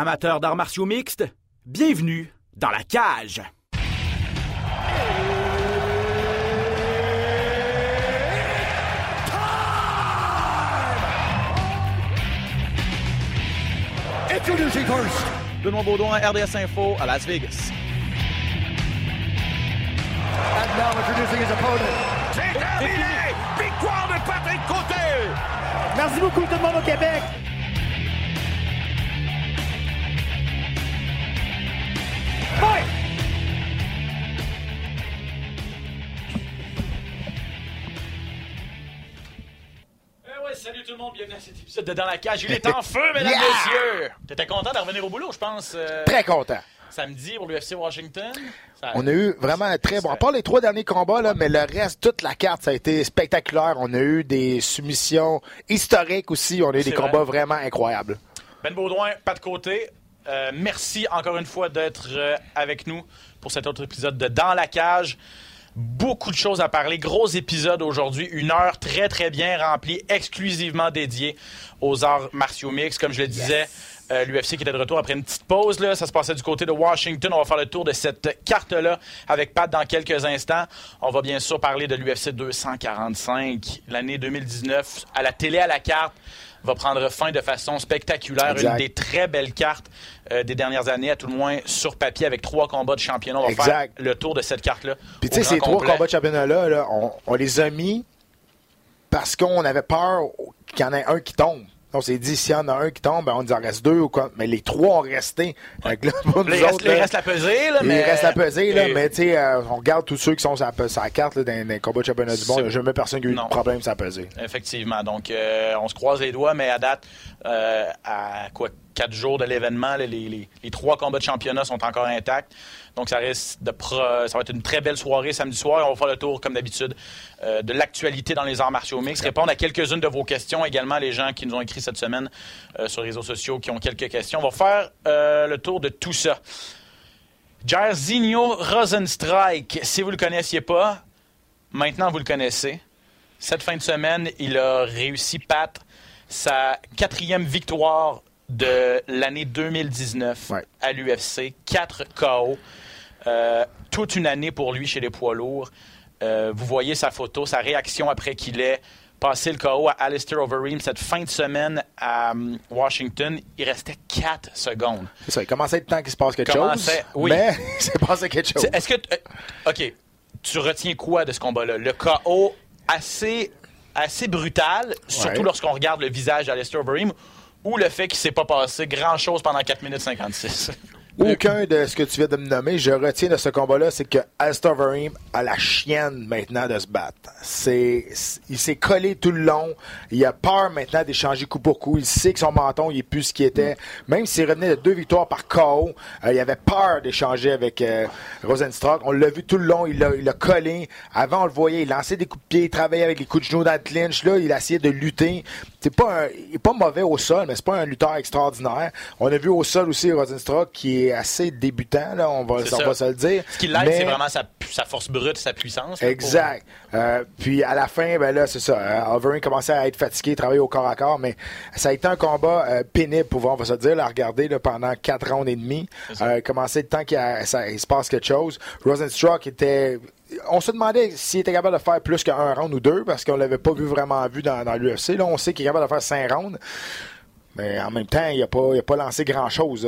Amateurs d'arts martiaux mixtes, bienvenue dans la cage. Introducing first. Benoît Baudouin, RDS Info à Las Vegas. And now introducing his opponent. C'est terminé! Victoire de Patrick Côté! Merci beaucoup tout le monde au Québec. Fight! Eh ouais, salut tout le monde, bienvenue à cet épisode de Dans la cage. Il est en feu, mesdames et messieurs! T'étais content de revenir au boulot, je pense, euh, Très content. samedi pour l'UFC Washington. Ça- On a eu vraiment un très bon. À part les trois derniers combats, là, mais le reste, toute la carte, ça a été spectaculaire. On a eu des soumissions historiques aussi. On a eu des combats vraiment incroyables. Ben Baudouin, pas de côté. Euh, merci encore une fois d'être euh, avec nous pour cet autre épisode de Dans la cage. Beaucoup de choses à parler. Gros épisode aujourd'hui. Une heure très, très bien remplie, exclusivement dédiée aux arts martiaux mix. Comme je le disais, euh, l'UFC qui était de retour après une petite pause. Là. Ça se passait du côté de Washington. On va faire le tour de cette carte-là avec Pat dans quelques instants. On va bien sûr parler de l'UFC 245, l'année 2019, à la télé à la carte va prendre fin de façon spectaculaire. Exact. Une des très belles cartes euh, des dernières années, à tout le moins sur papier, avec trois combats de championnat. On va Exact. faire le tour de cette carte-là. Puis tu sais, ces trois combats de championnat-là, là, on, on les a mis parce qu'on avait peur qu'il y en ait un qui tombe. On s'est dit, s'il y en a un qui tombe, ben, on nous en reste deux ou quoi. Mais les trois ont resté. Là, pour Là, nous il reste, autres, là, il là, reste là, il mais... reste à peser, là, Et- mais tu sais, euh, on regarde tous ceux qui sont sur la, sur la carte là, dans, dans les combats de championnat du monde. Il n'y a jamais personne qui a eu Non. de problème sur la pesée. Effectivement. Donc, euh, on se croise les doigts, mais à date, euh, à quoi, quatre jours de l'événement, les, trois combats de championnat sont encore intacts. Donc, ça risque de pro- ça va être une très belle soirée samedi soir. On va faire le tour, comme d'habitude, euh, de l'actualité dans les arts martiaux mix. Répondre à quelques-unes de vos questions également, les gens qui nous ont écrit cette semaine euh, sur les réseaux sociaux, qui ont quelques questions. On va faire euh, le tour de tout ça. Jairzinho Rosenstrike, si vous ne le connaissiez pas, maintenant vous le connaissez. Cette fin de semaine, il a réussi, Pat, sa quatrième victoire de l'année 2019 Ouais. à l'UFC. Quatre KO. Euh, toute une année pour lui chez les poids lourds. Euh, vous voyez sa photo, sa réaction après qu'il ait passé le KO à Alistair Overeem cette fin de semaine à hum, Washington. Il restait 4 secondes. C'est ça, il commençait être temps qu'il se passe quelque Commençait- chose. oui. Mais il s'est passé quelque chose. Est-ce que. euh, OK. Tu retiens quoi de ce combat-là? Le KO assez, assez brutal, surtout Ouais. lorsqu'on regarde le visage d'Alistair Overeem, ou le fait qu'il s'est pas passé grand-chose pendant 4 minutes 56? Aucun de ce que tu viens de me nommer, je retiens de ce combat-là, c'est que Alistair Overeem a la chienne maintenant de se battre. C'est, il s'est collé tout le long. Il a peur maintenant d'échanger coup pour coup. Il sait que son menton, il est plus ce qu'il était. Même s'il revenait de deux victoires par KO, euh, il avait peur d'échanger avec euh. On l'a vu tout le long. Il l'a, il l'a collé. Avant, on le voyait, il lançait des coups de pied, il travaillait avec les coups de genoux dans le clinch. Là, il a essayé de lutter. C'est pas un- il est pas mauvais au sol, mais c'est pas un lutteur extraordinaire. On a vu au sol aussi Rosenstruck qui est assez débutant, là, on va, on va se le dire. Ce qui l'aide, Mais- c'est vraiment sa, force brute, sa puissance. là, Exact. Euh, puis à la fin, ben là, c'est ça. Euh, Overeem commençait à être fatigué, travailler au corps à corps, mais ça a été un combat euh, pénible pour on va se le dire, là, regarder là, pendant quatre rounds et demi. Euh, commençait le temps qu'il se passe quelque chose. Rosenstruck était. On se demandait s'il était capable de faire plus qu'un round ou deux, parce qu'on l'avait pas vu vraiment vu dans, dans l'UFC. Là, on sait qu'il est capable de faire cinq rounds. Mais en même temps, il n'a pas, il a pas lancé grand-chose.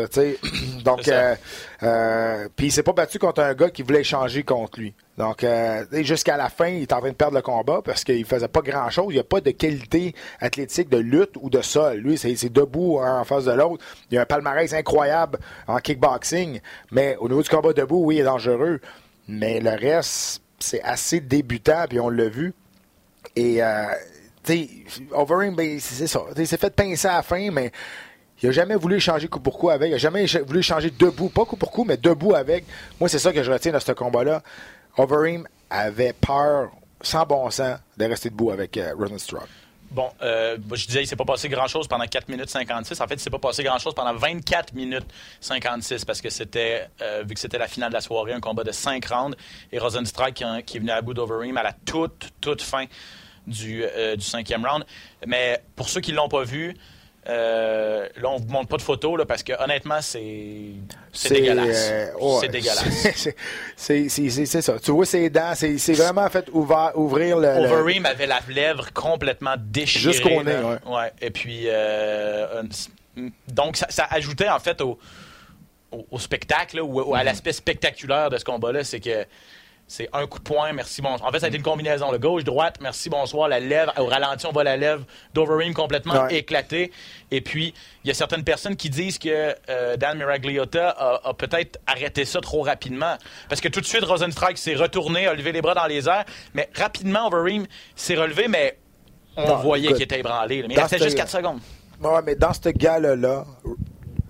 Donc, euh, euh, puis il s'est pas battu contre un gars qui voulait échanger contre lui. Donc, euh, jusqu'à la fin, il est en train de perdre le combat parce qu'il faisait pas grand-chose. Il n'y a pas de qualité athlétique de lutte ou de sol. Lui, c'est debout en face de l'autre. Il a un palmarès incroyable en kickboxing. Mais au niveau du combat debout, oui, il est dangereux. Mais le reste, c'est assez débutant, puis on l'a vu. Et, euh, tu sais, ben, c'est ça. Il s'est fait pincer à la fin, mais il a jamais voulu échanger coup pour coup avec. Il a jamais voulu échanger debout. Pas coup pour coup, mais debout avec. Moi, c'est ça que je retiens de ce combat-là. Overeem avait peur, sans bon sens, de rester debout avec euh, Rosenstruck. Bon, euh, je disais, il s'est pas passé grand-chose pendant 4 minutes 56. En fait, il s'est pas passé grand-chose pendant 24 minutes 56 parce que c'était, euh, vu que c'était la finale de la soirée, un combat de 5 rounds et Rosenstrike qui, qui est venu à bout d'Overeem à la toute, toute fin du, euh, du cinquième round. Mais pour ceux qui l'ont pas vu, Euh, là, on vous montre pas de photos là, parce que honnêtement, c'est c'est dégueulasse. euh, ouais, c'est dégueulasse. c'est- C'est ça. Tu vois ses dents, c'est vraiment fait ouvert, ouvrir le. le- Overeem avait la lèvre complètement déchirée. Jusqu'au nez, ouais. Et puis, euh, donc, ça, ça ajoutait en fait au, au, au spectacle, là, ou, ou Mm-hmm. à l'aspect spectaculaire de ce combat-là, c'est que c'est un coup de poing, merci, bonsoir. En fait, ça a été une combinaison. Le gauche-droite, merci, bonsoir. La lèvre, au ralenti, on voit la lèvre d'Overeem complètement Ouais. éclatée. Et puis, il y a certaines personnes qui disent que euh, Dan Miragliotta a, a peut-être arrêté ça trop rapidement. Parce que tout de suite, Rosenstrike s'est retourné, a levé les bras dans les airs. Mais rapidement, Overeem s'est relevé, mais on Non, voyait qu'il était ébranlé. là. Mais il restait juste 4 secondes. Ouais, mais dans ce gars-là,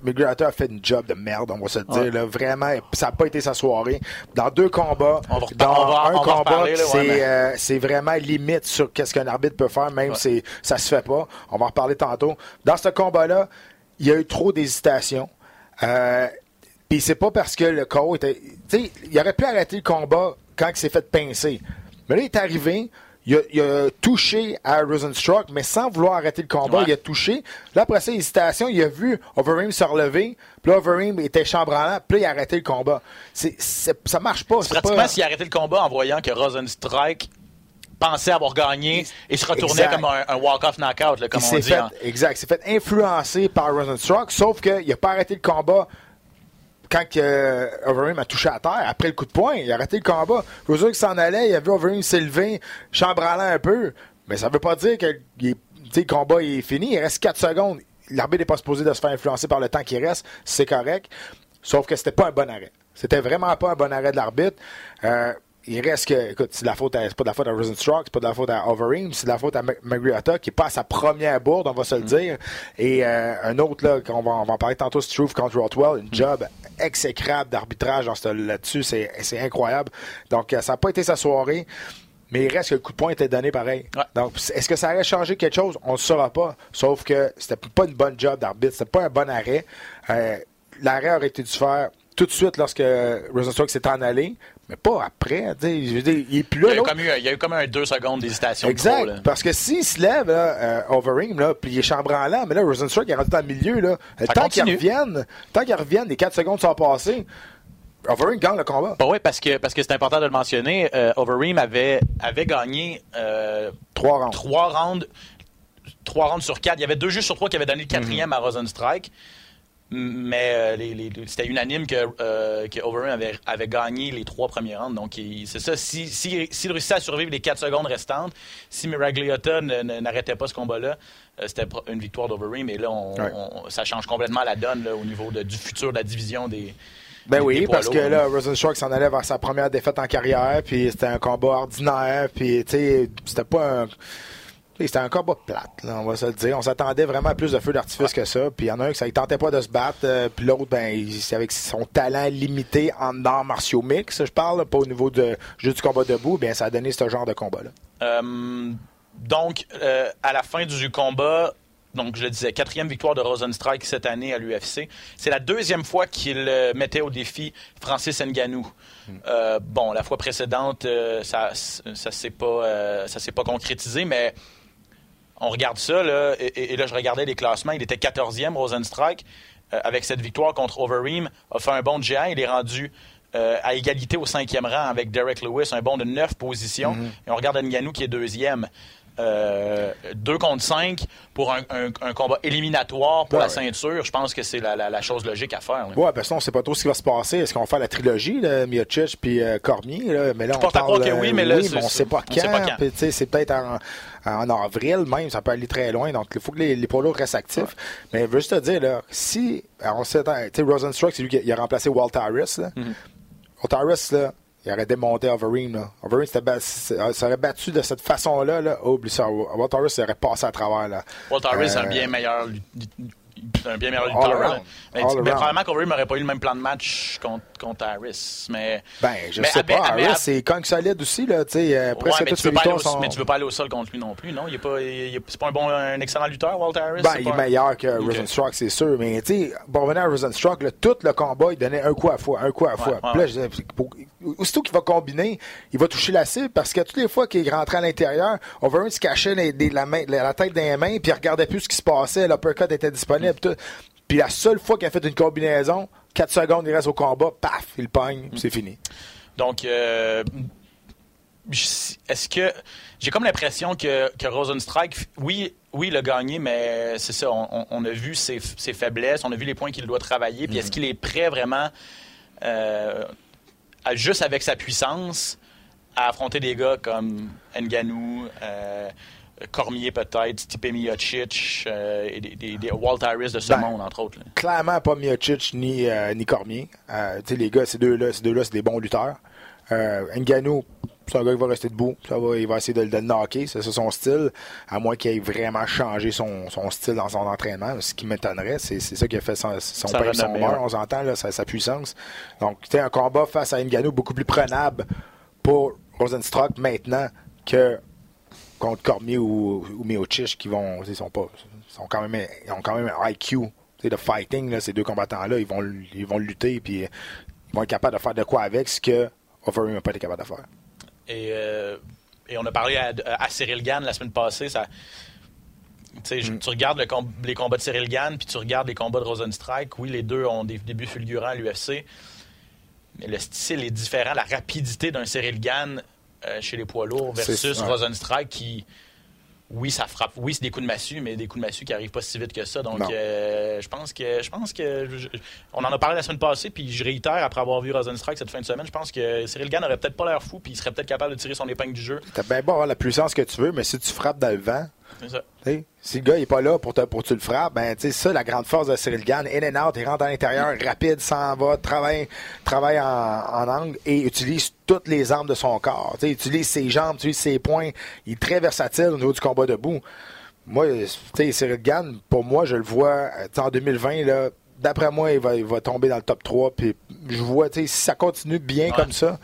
McGregor a fait une job de merde, on va se le dire. Ouais. Là, vraiment, ça n'a pas été sa soirée. Dans deux combats, On va repar- dans on va- un on va combat, ouais, c'est mais- euh, vraiment limite sur qu'est-ce qu'un arbitre peut faire, même si ça se fait pas. On va en reparler tantôt. Dans ce combat-là, il y a eu trop d'hésitation. Euh, Puis c'est pas parce que le KO était. Tu sais, il aurait pu arrêter le combat quand il s'est fait pincer. Mais là, il est arrivé. Il a, il a touché à Rosenstruck, mais sans vouloir arrêter le combat, Ouais. il a touché. Là, après ça, hésitation, il a vu Overeem se relever. Puis là, Overeem était chambranlant. Puis là, il a arrêté le combat. C'est, c'est- ça marche pas. C'est Pratiquement, pas... s'il arrêtait le combat en voyant que Rosenstrike pensait avoir gagné et se retournait Exact. comme un, un walk-off knockout, là, comme il on s'est dit. fait, hein. exact, il s'est fait influencer par Rosenstruck, sauf qu'il n'a pas arrêté le combat quand euh, Overeem a touché à terre, après le coup de poing, il a arrêté le combat. Rosenstruck s'en allait, il a vu Overeem s'élever, chambranlant un peu, mais ça veut pas dire que il le combat est fini, il reste 4 secondes. L'arbitre n'est pas supposé de se faire influencer par le temps qui reste, c'est correct, sauf que c'était pas un bon arrêt. C'était vraiment pas un bon arrêt de l'arbitre. Euh, il reste que, écoute, c'est de la faute à- c'est pas de la faute à Rosenstruck, c'est pas de la faute à Overeem, c'est de la faute à Magriotta qui est pas à sa première bourde, on va se le dire. Et euh, un autre, là, qu'on va, on va en parler tantôt, Struve contre Rothwell, une job exécrable d'arbitrage là-dessus, c'est incroyable. Donc, euh, ça n'a pas été sa soirée. Mais il reste que le coup de poing était donné pareil. Ouais. Donc, est-ce que ça aurait changé quelque chose? On ne le saura pas. Sauf que c'était pas une bonne job d'arbitre. C'était pas un bon arrêt. Euh, L'arrêt aurait été dû faire tout de suite lorsque Rosenstruck s'est en allé, mais pas après. tu sais, Je veux dire, il est plus Il y, là. a eu l'autre. comme eu, il y a eu comme un deux secondes d'hésitation. Exact. trop, là. parce que s'il se lève, là, euh, là, puis il est chambranlant, mais là, Rosenstruck il est rendu dans le milieu. Là. Ça temps qu'il revienne, tant qu'il revienne, les 4 secondes sont passées. Overeem gagne le combat. Bah oui, parce que parce que c'est important de le mentionner. euh, Overeem avait avait gagné euh, Trois rounds. trois rounds, trois rounds sur quatre. Il y avait deux juges sur trois qui avaient donné le quatrième à Rosenstrike. Mais euh, les- les- c'était unanime que, euh, que Overeem avait, avait gagné les trois premiers rounds. Donc, c'est ça. S'il si, s'il réussissait à survivre les quatre secondes restantes, si Miragliotta n'arrêtait pas ce combat-là, euh, c'était une victoire d'Overeem. Et là, on- Ouais. on- ça change complètement la donne là, au niveau de- du futur de la division des. Ben oui, parce que là, hein. Rosenstruck s'en allait vers sa première défaite en carrière, puis c'était un combat ordinaire, puis tu sais, c'était pas un. C'était un combat plate, là, on va se le dire. On s'attendait vraiment à plus de feux d'artifice que ça. Puis il y en a un qui ça, il tentait pas de se battre. euh, puis l'autre, ben, c'est avec son talent limité en arts martiaux mix, je parle, pas au niveau de jeu du combat debout, bien ça a donné ce genre de combat-là. Euh, donc, euh, à la fin du combat, donc je le disais, quatrième victoire de Rosenstrike cette année à l'UFC. C'est la deuxième fois qu'il mettait au défi Francis Ngannou. Euh, bon, la fois précédente, ça, ça pas, ça s'est pas concrétisé, mais on regarde ça là, et, là je regardais les classements, il était 14e Rosenstrike euh, avec cette victoire contre Overeem, a fait un bond de géant, il est rendu euh, à égalité au cinquième rang avec Derek Lewis, un bond de neuf positions. Et on regarde Ngannou qui est deuxième. Euh, 2 contre 5 pour un, un- un combat éliminatoire pour Ouais, la ceinture, je pense que c'est la, la- la chose logique à faire. Ouais, parce qu'on ne sait pas trop ce qui va se passer. Est-ce qu'on va faire la trilogie, là, Miocic puis euh, Cormier? Là? Mais là, on porte à croire que euh, oui, mais là, on ne sait pas quand. c'est peut-être en, en avril même, ça peut aller très loin. Donc, il faut que les, lourds restent actifs. Mais je veux juste te dire, là, si on s'attend, tu sais, Rosenstruck, c'est lui qui a remplacé Walt Harris. Là. Mm-hmm. Walt Harris, là, il aurait démonté Overeem. Là. Overeem serait battu de cette façon-là. Là. Oh, oublie ça. Walt Harris aurait passé à travers. Là. Walt Harris est un Euh, bien meilleur un bien meilleur All lutteur. around. là. Mais, All mais around. probablement qu'Overeem n'aurait pas eu le même plan de match contre, contre Harris. Mais, Ben, je mais sais pas. Harris, avec- c'est quand solide aussi. Là, euh, Ouais, presque mais, toutes tu ses veux pas aller victoires au, sont... mais tu veux pas aller au sol contre lui non plus, non? Il est pas, il est- c'est pas un bon, un excellent lutteur, Walter Harris? Ben, C'est il est meilleur que Ok. Rosenstruck, c'est sûr. Mais, tu sais, pour revenir à Rosenstruck, là, tout le combat, il donnait un coup à fois, un coup à fois. ouais, Puis là, je aussitôt qu'il va combiner, il va toucher la cible parce que toutes les fois qu'il rentrait à l'intérieur, Overeem se cachait les- les- la, main- la tête dans les mains puis il regardait plus ce qui se passait. L'uppercut était disponible. Puis la seule fois qu'il a fait une combinaison, 4 secondes, il reste au combat, paf, il pogne, c'est fini. Donc, euh, est-ce que. J'ai comme l'impression que, que Rosenstrike, oui, oui, il a gagné, mais c'est ça, on, a vu ses, ses faiblesses, on a vu les points qu'il doit travailler, puis est-ce qu'il est prêt vraiment, euh, à- juste avec sa puissance, à affronter des gars comme Nganou, euh, Cormier peut-être, Stipe Miocic, euh, et des, des- des Walt Harris de ce Ben, monde, entre autres. là. Clairement pas Miocic ni, euh, ni Cormier. Euh, les gars, ces deux-là, ces deux-là, c'est des bons lutteurs. Ngannou, c'est un gars qui va rester debout. Ça va, il va essayer de, de le knocker. C'est ça son style. À moins qu'il ait vraiment changé son, son style dans son entraînement. Ce qui m'étonnerait, c'est, c'est ça qui a fait son, son pain ouais. on s'entend, là, sa, sa puissance. Donc, tu sais, un combat face à Ngannou beaucoup plus prenable pour Rosenstruck maintenant que contre Cormier ou, ou Miocic qui vont, ils sont pas, sont quand même, ils ont quand même un IQ, de fighting là, ces deux combattants-là, ils vont, ils vont lutter puis ils vont être capables de faire de quoi avec ce que Overeem n'a pas été capable de faire. Et, euh, et on a parlé à, à Cyril Gann la semaine passée. Ça, tu regardes le com- les combats de Cyril Gann, puis tu regardes les combats de Rosenstrike. Oui, les deux ont des débuts fulgurants à l'UFC. Mais le style est différent. La rapidité d'un Cyril Gann euh, chez les poids lourds versus. Rosenstrike qui. Oui, ça frappe. Oui, c'est des coups de massue, mais des coups de massue qui arrivent pas si vite que ça. Donc, euh, je pense que, je pense que, je- on en a parlé la semaine passée, puis je réitère après avoir vu Rosenstrike cette fin de semaine. Je pense que Cyril Gann aurait peut-être pas l'air fou, puis il serait peut-être capable de tirer son épingle du jeu. T'as bien beau avoir la puissance que tu veux, mais si tu frappes dans le vent, ça. si le gars n'est pas là pour, te, pour que tu le frappes, ben, tu sais, ça, la grande force de Cyril Gann, in and out, il rentre à l'intérieur, rapide, s'en va, travaille, travaille en, en angle et utilise toutes les armes de son corps. Tu sais, il utilise ses jambes, utilise ses poings. Il est très versatile au niveau du combat debout. Moi, Cyril Gann, pour moi, je le vois, euh, en 2020, là, d'après moi, il va, il va tomber dans le top 3. Puis je vois, tu sais, si ça continue bien Ouais. comme ça,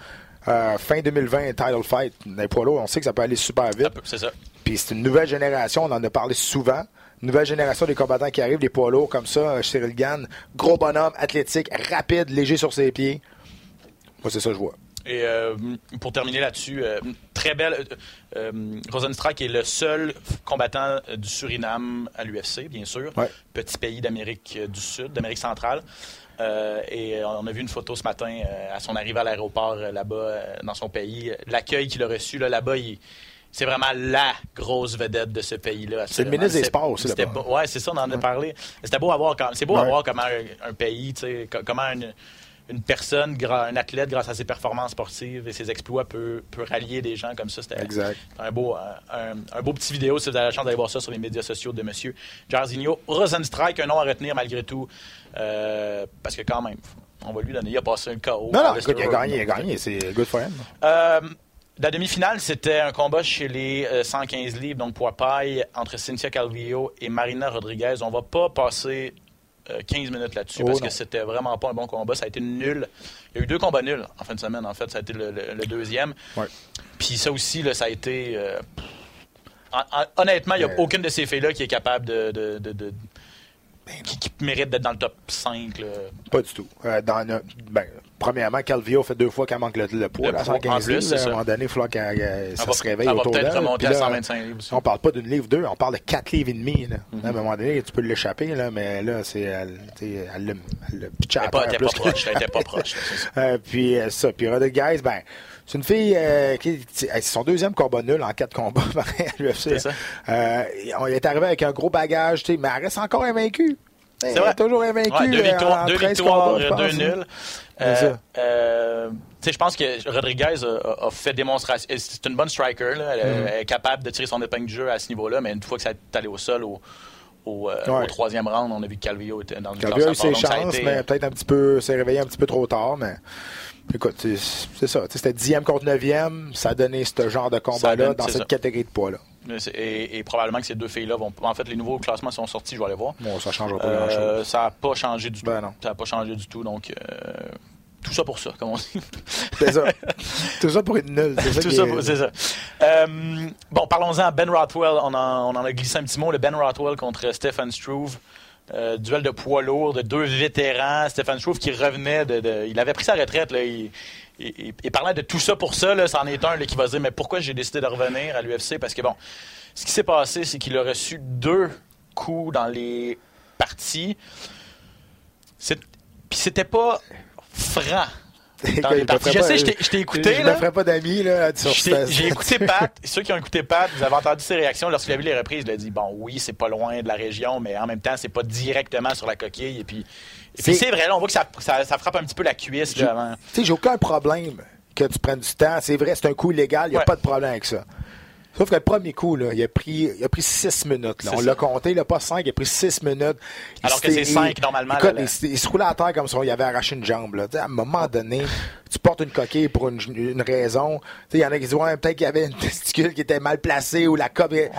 euh, fin 2020, title fight, les poids lourds, on sait que ça peut aller super vite. C'est ça. Puis c'est une nouvelle génération, on en a parlé souvent. Nouvelle génération des combattants qui arrivent, des poids lourds comme ça, euh, Cyril Gann, gros bonhomme, athlétique, rapide, léger sur ses pieds. Moi, c'est ça que je vois. Et euh, pour terminer là-dessus, euh, très belle. Euh, est le seul combattant du Suriname à l'UFC, bien sûr. Ouais. Petit pays d'Amérique du Sud, d'Amérique centrale. Et on a vu une photo ce matin à son arrivée à l'aéroport là-bas, dans son pays. L'accueil qu'il a reçu là, là-bas, il- c'est vraiment la grosse vedette de ce pays-là. C'est le ministre des Sports aussi, Ouais, c'est ça, on en a parlé. C'était beau à voir. quand- beau à voir comment un, un pays, comment une, une personne, un athlète, grâce à ses performances sportives et ses exploits, peut, peut rallier des gens comme ça. C'était Exact. un beau, un, un- un beau petit vidéo si vous avez la chance d'aller voir ça sur les médias sociaux de M. Jairzinho. Rosenstrike, un nom à retenir malgré tout, euh, parce que quand même, on va lui donner. Il a passé un KO. Non, non, écoute, il a gagné, il a gagné. C'est good for him. Euh, la demi-finale, c'était un combat chez les euh, 115 livres, donc poids paille, entre Cynthia Calvillo et Marina Rodriguez. On va pas passer euh, 15 minutes là-dessus Oh parce non. que c'était vraiment pas un bon combat. Ça a été nul. Il y a eu deux combats nuls en fin de semaine, en fait. Ça a été le, le- le deuxième. Ouais. Puis ça aussi, là, ça a été. euh, hon- hon- honnêtement, il n'y a Mais- aucune de ces filles-là qui est capable de. de- de- de- qui, qui mérite d'être dans le top 5. là. Pas du tout. Euh, dans ben, premièrement, Calvio fait deux fois qu'elle manque le, le poids. Le là, à poids, 115 en plus, livres, là. À un moment donné, il faut qu'elle euh, ça va- se réveille autour peut-être d'elle. remonter Puis à là, 125 livres aussi. On parle pas d'une livre 2, on parle de 4 livres et demi. Là. Mhm. À un moment donné, tu peux l'échapper, là, mais là, c'est elle, elle l'a pitché à pas, plus proche. Elle était pas proche. là. Euh, puis euh, ça, puis Rodriguez, ben, c'est une fille euh, qui c'est son deuxième combat nul en quatre combats à l'UFC. C'est ça. Euh, est arrivé avec un gros bagage, mais elle reste encore invaincue. C'est vrai. toujours invaincue. Ouais, deux euh, victoires, deux 13 victoires, je deux nuls. Euh, euh, je pense que Rodriguez a, a fait démonstration. C'est une bonne striker. là. Elle, Mm-hmm. elle est capable de tirer son épingle du jeu à ce niveau-là, mais une fois que ça est allé au sol, au, au, euh, Ouais. au troisième round, on a vu que Calvillo était dans le Calvio a eu ses a chances, été- mais peut-être un petit peu, s'est réveillé un petit peu trop tard, mais écoute, c'est ça. C'était dixième contre neuvième, ça a donné ce genre de combat-là dans cette ça. catégorie de poids-là. Et, et probablement que ces deux filles-là vont. En fait, les nouveaux classements sont sortis, je vais aller voir. Bon, ça changera pas Euh, grand-chose. ça n'a pas changé du Ben tout. non. Ça n'a pas changé du tout. Donc, euh, tout ça pour ça, comme on dit. C'est ça. Tout ça pour une nulle. C'est ça Tout qui ça, est- pour- c'est ça. Euh, bon, parlons-en. Ben Rothwell, on en, on en a glissé un petit mot. Le Ben Rothwell contre Stefan Struve. Euh, duel de poids lourd de deux vétérans. Stefan Struve qui revenait de, de- Il avait pris sa retraite. Là, il, et, parlant de tout ça pour ça, c'en est un qui va dire Mais pourquoi j'ai décidé de revenir à l'UFC Parce que bon, ce qui s'est passé, c'est qu'il a reçu deux coups dans les parties. Puis c'était pas franc. Je sais, je t'ai- écouté. Je me ferai pas d'amis, là, sur J'ai écouté Pat. Ceux qui ont écouté Pat, vous avez entendu ses réactions lorsqu'il a vu les reprises. Il a dit Bon, oui, c'est pas loin de la région, mais en même temps, c'est pas directement sur la coquille. Et puis, C'est- vrai, là, on voit que ça, ça- ça frappe un petit peu la cuisse. Tu sais, j'ai aucun problème que tu prennes du temps. C'est vrai, c'est un coup illégal, il n'y a Ouais. pas de problème avec ça. Sauf que le premier coup, là, il a pris, il a pris six minutes. là. On l'a compté, il n'a pas cinq, il a pris six minutes. Il Alors que c'est cinq, normalement, Écoute, là, là. il, se roulait à terre comme si on y avait arraché une jambe. Là. À un moment donné, tu portes une coquille pour une, une raison. Tu sais, Il y en a qui disent ouais, peut-être qu'il y avait une testicule qui était mal placée ou la coque. est-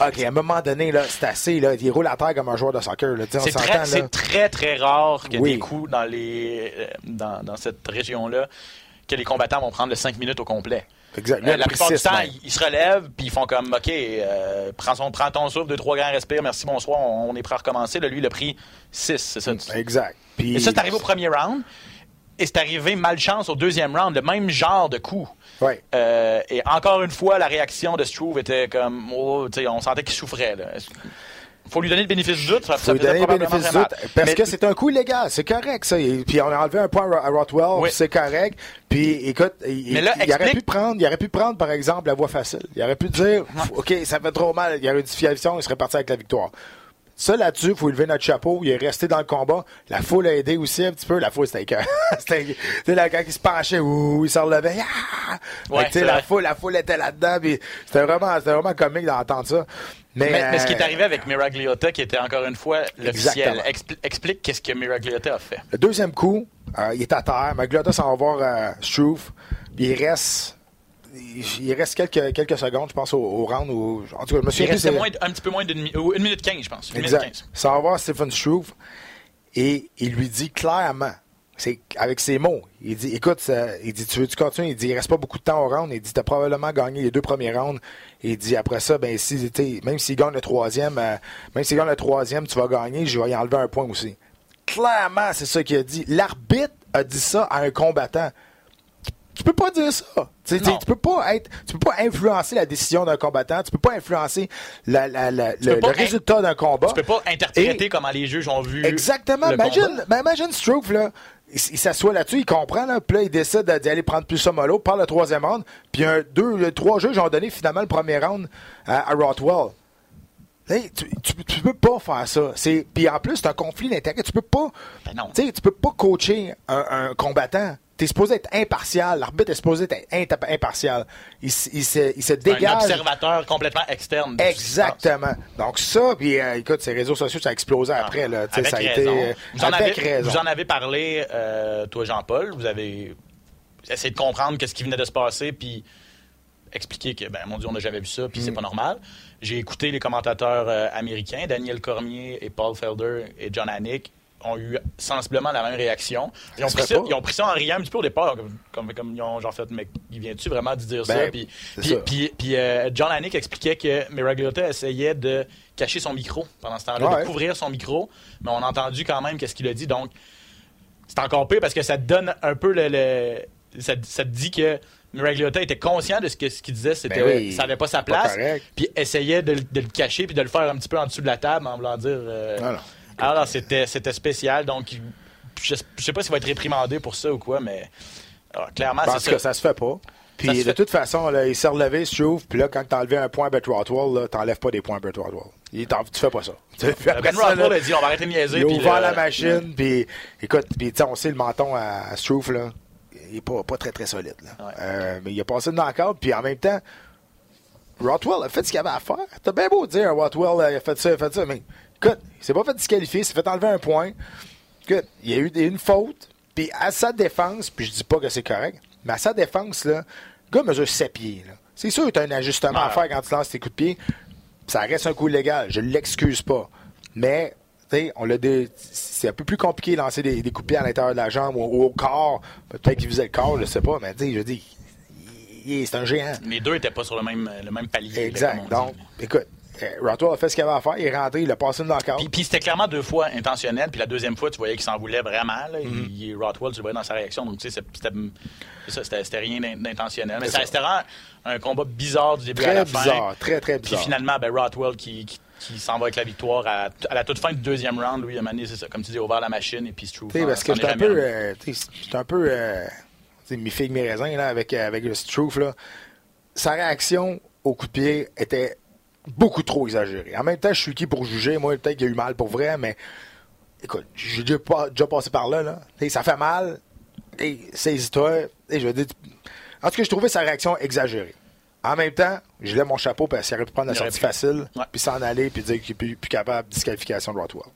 OK, à un moment donné, là, c'est assez. Là, il roule à terre comme un joueur de soccer. Là. Tu sais, on C'est s'entend, très, là. c'est très, très rare que Oui. des coups dans, les, euh, dans, dans cette région-là, que les combattants vont prendre le 5 minutes au complet. Exact. Lui, Euh, la plupart du temps, ils, ils se relèvent, puis ils font comme, OK, euh, prends, son- prends ton souffle, deux, trois grands respires, merci, bonsoir, on, on est prêt à recommencer. Là, lui, il a pris 6, c'est ça? tu- Exact. Et ça, c'est arrivé au premier round. Et c'est arrivé malchance au deuxième round, le même genre de coup. Ouais. Euh, et encore une fois, la réaction de Struve était comme, oh, on sentait qu'il souffrait. Il faut lui donner le bénéfice du doute. Ça, faut lui donner le bénéfice du doute. Parce Mais- que c'est un coup illégal. C'est correct, ça. Et puis on a enlevé un point à Rothwell. Oui. C'est correct. Puis écoute, il, Mais là, il aurait pu prendre, il aurait pu prendre, par exemple, la voie facile. Il aurait pu dire, OK, ça fait trop mal. Il y aurait eu une il serait parti avec la victoire. Ça, là-dessus, il faut lever notre chapeau. Il est resté dans le combat. La foule a aidé aussi un petit peu. La foule, c'était écœur. C'était- là, quand il se penchait, ouh, il se relevait. Ah! Ouais, Fait la foule, la foule était là-dedans. C'était vraiment, c'était vraiment comique d'entendre ça. Mais, Mais, mais ce qui est euh, arrivé avec Miragliota, qui était encore une fois l'officiel, explique qu'est-ce que Miragliota a fait. Le deuxième coup, euh, il est à terre. Maglota s'en va voir euh, Struve. Il reste. Il reste quelques, quelques secondes, je pense, au, au round. Où, en tout cas, je me Il restait moins un petit peu moins d'une une minute 15, je pense. Une minute Exact. 15. Ça va voir Stephen Struve. Et il lui dit clairement, c'est avec ses mots, il dit Écoute, ça- il dit Tu veux-tu continuer? Il dit Il reste pas beaucoup de temps au round. Il dit T'as probablement gagné les deux premiers rounds. Il dit Après ça, ben, si, même s'il gagne le troisième, euh, même s'il gagne le troisième, tu vas gagner. Je vais y enlever un point aussi. Clairement, c'est ça qu'il a dit. L'arbitre a dit ça à un combattant. Tu peux pas dire ça. Tu, peux pas être, tu peux pas influencer la décision d'un combattant. Tu peux pas influencer la- la- la- le, peux pas le résultat d'un combat. Tu peux pas interpréter Et- comment les juges ont vu. Exactement. le Imagine, ben, imagine Struve, là. Il, il s'assoit là-dessus, il comprend, là, puis là, il décide d'y aller prendre plus mollo, par le troisième round, puis un, deux, trois juges ont donné finalement le premier round à, à Rothwell. Hey, tu, tu, tu peux pas faire ça. C'est, puis en plus, c'est un conflit d'intérêt. Tu peux pas, Ben non. tu peux pas coacher un, un combattant. T'es supposé être impartial. L'arbitre est supposé être impartial. Il, il se, il se Un dégage. observateur complètement externe. Exactement. Donc ça, puis euh, écoute, ces réseaux sociaux, ça a explosé après. Là, Tu sais, Avec ça a raison. été euh, vous, en avez, raison. vous en avez parlé, euh, toi, Jean-Paul. Vous avez essayé de comprendre qu'est-ce qui venait de se passer, puis expliquer que, ben, mon Dieu, on n'a jamais vu ça, puis Mm. c'est pas normal. J'ai écouté les commentateurs euh, américains, Daniel Cormier et Paul Felder et John Hannick ont eu sensiblement la même réaction. Ils ont, Ça pris ça, ils ont pris ça en riant un petit peu au départ, comme, comme, comme ils ont genre fait, mais il vient-tu vraiment de dire ça? Ben, Puis, c'est puis, ça. puis- puis, euh, John Hannick expliquait que Miragliota essayait de cacher son micro pendant ce temps-là, Ouais. de couvrir son micro, mais on a entendu quand même qu'est-ce qu'il a dit. Donc, c'est encore pire parce que ça te donne un peu le. le- ça, ça te dit que Miragliota était conscient de ce que ce qu'il disait, c'était Ben oui, ça n'avait pas sa place, puis essayait de, le- de le cacher puis de le faire un petit peu en dessous de la table en voulant dire. euh, Non, non. alors c'était c'était spécial, donc je, je sais pas s'il va être réprimandé pour ça ou quoi, mais ah, clairement Parce c'est que ça. ça se fait pas. Puis Ça de fait. toute façon, là, il s'est relevé, Struve, puis là, quand t'as enlevé un point à Brett Rothwell, t'enlèves pas des points à Brett Rothwell. Il tu fais pas ça. Ben ça, Rothwell a dit on va arrêter de niaiser. il a puis ouvert le- la machine, puis écoute, sais, on sait le menton à, à là, il est pas, pas très très solide. Là. Ouais. Euh, mais il a passé le cadre, puis en même temps, Rothwell a fait ce qu'il avait à faire. T'as bien beau dire, Rothwell euh, il a fait ça, il a fait ça, mais écoute, il s'est pas fait disqualifier, il s'est fait enlever un point. Écoute, il y a eu une faute, puis à sa défense, puis je dis pas que c'est correct, mais à sa défense, là, le gars mesure 7 pieds. C'est sûr que tu as un ajustement à faire quand tu lances tes coups de pied. Ça reste un coup légal, je l'excuse pas. Mais, on l'a dé- c'est un peu plus compliqué de lancer des, des coups de pied à l'intérieur de la jambe ou, ou au corps. Peut-être qu'il visait le corps, je sais pas, mais sais, je dis, c'est un géant. Les deux étaient pas sur le même, le même palier. Exact. Donc, écoute, euh, Rothwell a fait ce qu'il avait à faire. Il est rentré, il a passé une knockout. Puis, puis c'était clairement deux fois intentionnel. Puis la deuxième fois, tu voyais qu'il s'en voulait vraiment. Là. Mm-hmm. Il- Rothwell, tu le voyais dans sa réaction. Donc, tu sais, c'était- rien d'in- d'intentionnel. Mais ça, c'était vraiment un combat bizarre du début à Très la fin. bizarre, très, très Puis bizarre. finalement, ben, Rothwell qui, qui, qui s'en va avec la victoire à, à la toute fin du deuxième round. Lui, il a mené, c'est ça, comme tu dis, ouvert la machine. Et puis Struve. Tu sais, en- parce que j'étais un peu, remis. euh, j'étais un peu, euh, tu sais, mi figue, mi raisin, là, avec, euh, avec le Struth, là. Sa réaction au coup de pied était beaucoup trop exagérée. En même temps, je suis qui pour juger? Moi, peut-être qu'il a eu mal pour vrai, mais écoute, j'ai déjà, pas- déjà passé par là, là. Tu sais, ça fait mal. Et saisis-toi. Et je veux dire, tu- en tout cas, je trouvais sa réaction exagérée. En même temps, je lève mon chapeau parce qu'il aurait pu prendre la sortie facile, Ouais. puis s'en aller, puis dire qu'il est plus, plus capable, disqualification de Rothwell.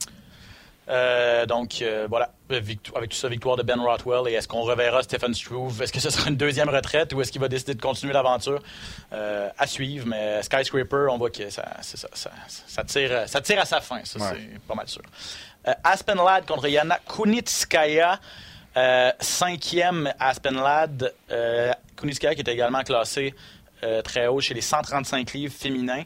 Euh, donc euh, voilà, Victo- avec tout ça, victoire de Ben Rothwell. Et est-ce qu'on reverra Stephen Struve? Est-ce que ce sera une deuxième retraite ou est-ce qu'il va décider de continuer l'aventure? Euh, à suivre, mais Skyscraper, on voit que ça, ça, ça, ça tire, ça tire à sa fin, ça Ouais. c'est pas mal sûr. Aspen Ladd contre Yana Kunitskaya. Cinquième Aspen Ladd. Euh, Kunitskaya qui est également classée euh, très haut chez les 135 livres féminins.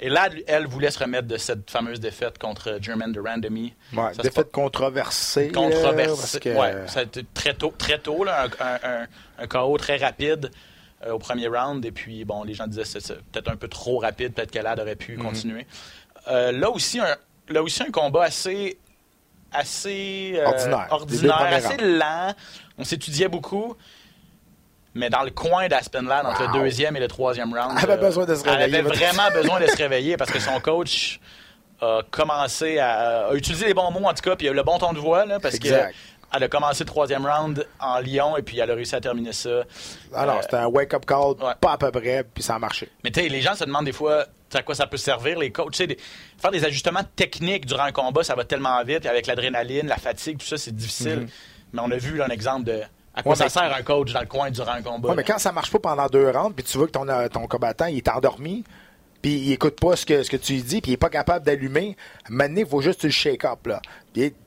Et là, elle voulait se remettre de cette fameuse défaite contre Germaine de Randomy. Ouais, Ça défaite controversée. là, parce controversé. que- Ouais, ça a été très tôt, très tôt là, un, un, un- KO très rapide euh, au premier round. Et puis, bon, les gens disaient que c'est peut-être un peu trop rapide, peut-être qu'elle aurait pu Mhm. continuer. Euh, là, aussi, un, là aussi, un combat assez. assez euh, Ordinaire. Ordinaire, assez lent. On s'étudiait beaucoup. Mais dans le coin d'Aspen Ladd, entre Wow. le deuxième et le troisième round. Elle avait euh, besoin de se Elle réveiller. avait vraiment besoin de se réveiller parce que son coach a commencé à, a utilisé les bons mots en tout cas, puis il a eu le bon ton de voix là, parce Exact. qu'elle a commencé le troisième round en Lyon et puis elle a réussi à terminer ça. Alors, Euh, c'était un wake-up call, ouais. pas à peu près, puis ça a marché. mais tu sais, les gens se demandent des fois à quoi ça peut servir, les coachs. Des- faire des ajustements techniques durant un combat, ça va tellement vite, avec l'adrénaline, la fatigue, tout ça, c'est difficile. Mais on a vu là, un exemple de à quoi. Ouais, ça mais- sert un coach dans le coin durant un combat. Ouais, mais quand ça marche pas pendant deux rounds, puis tu vois que ton, euh, ton combattant il est endormi, puis il écoute pas ce que, ce que tu lui dis, puis il est pas capable d'allumer, maintenant, il faut juste tu le shake-up. Là.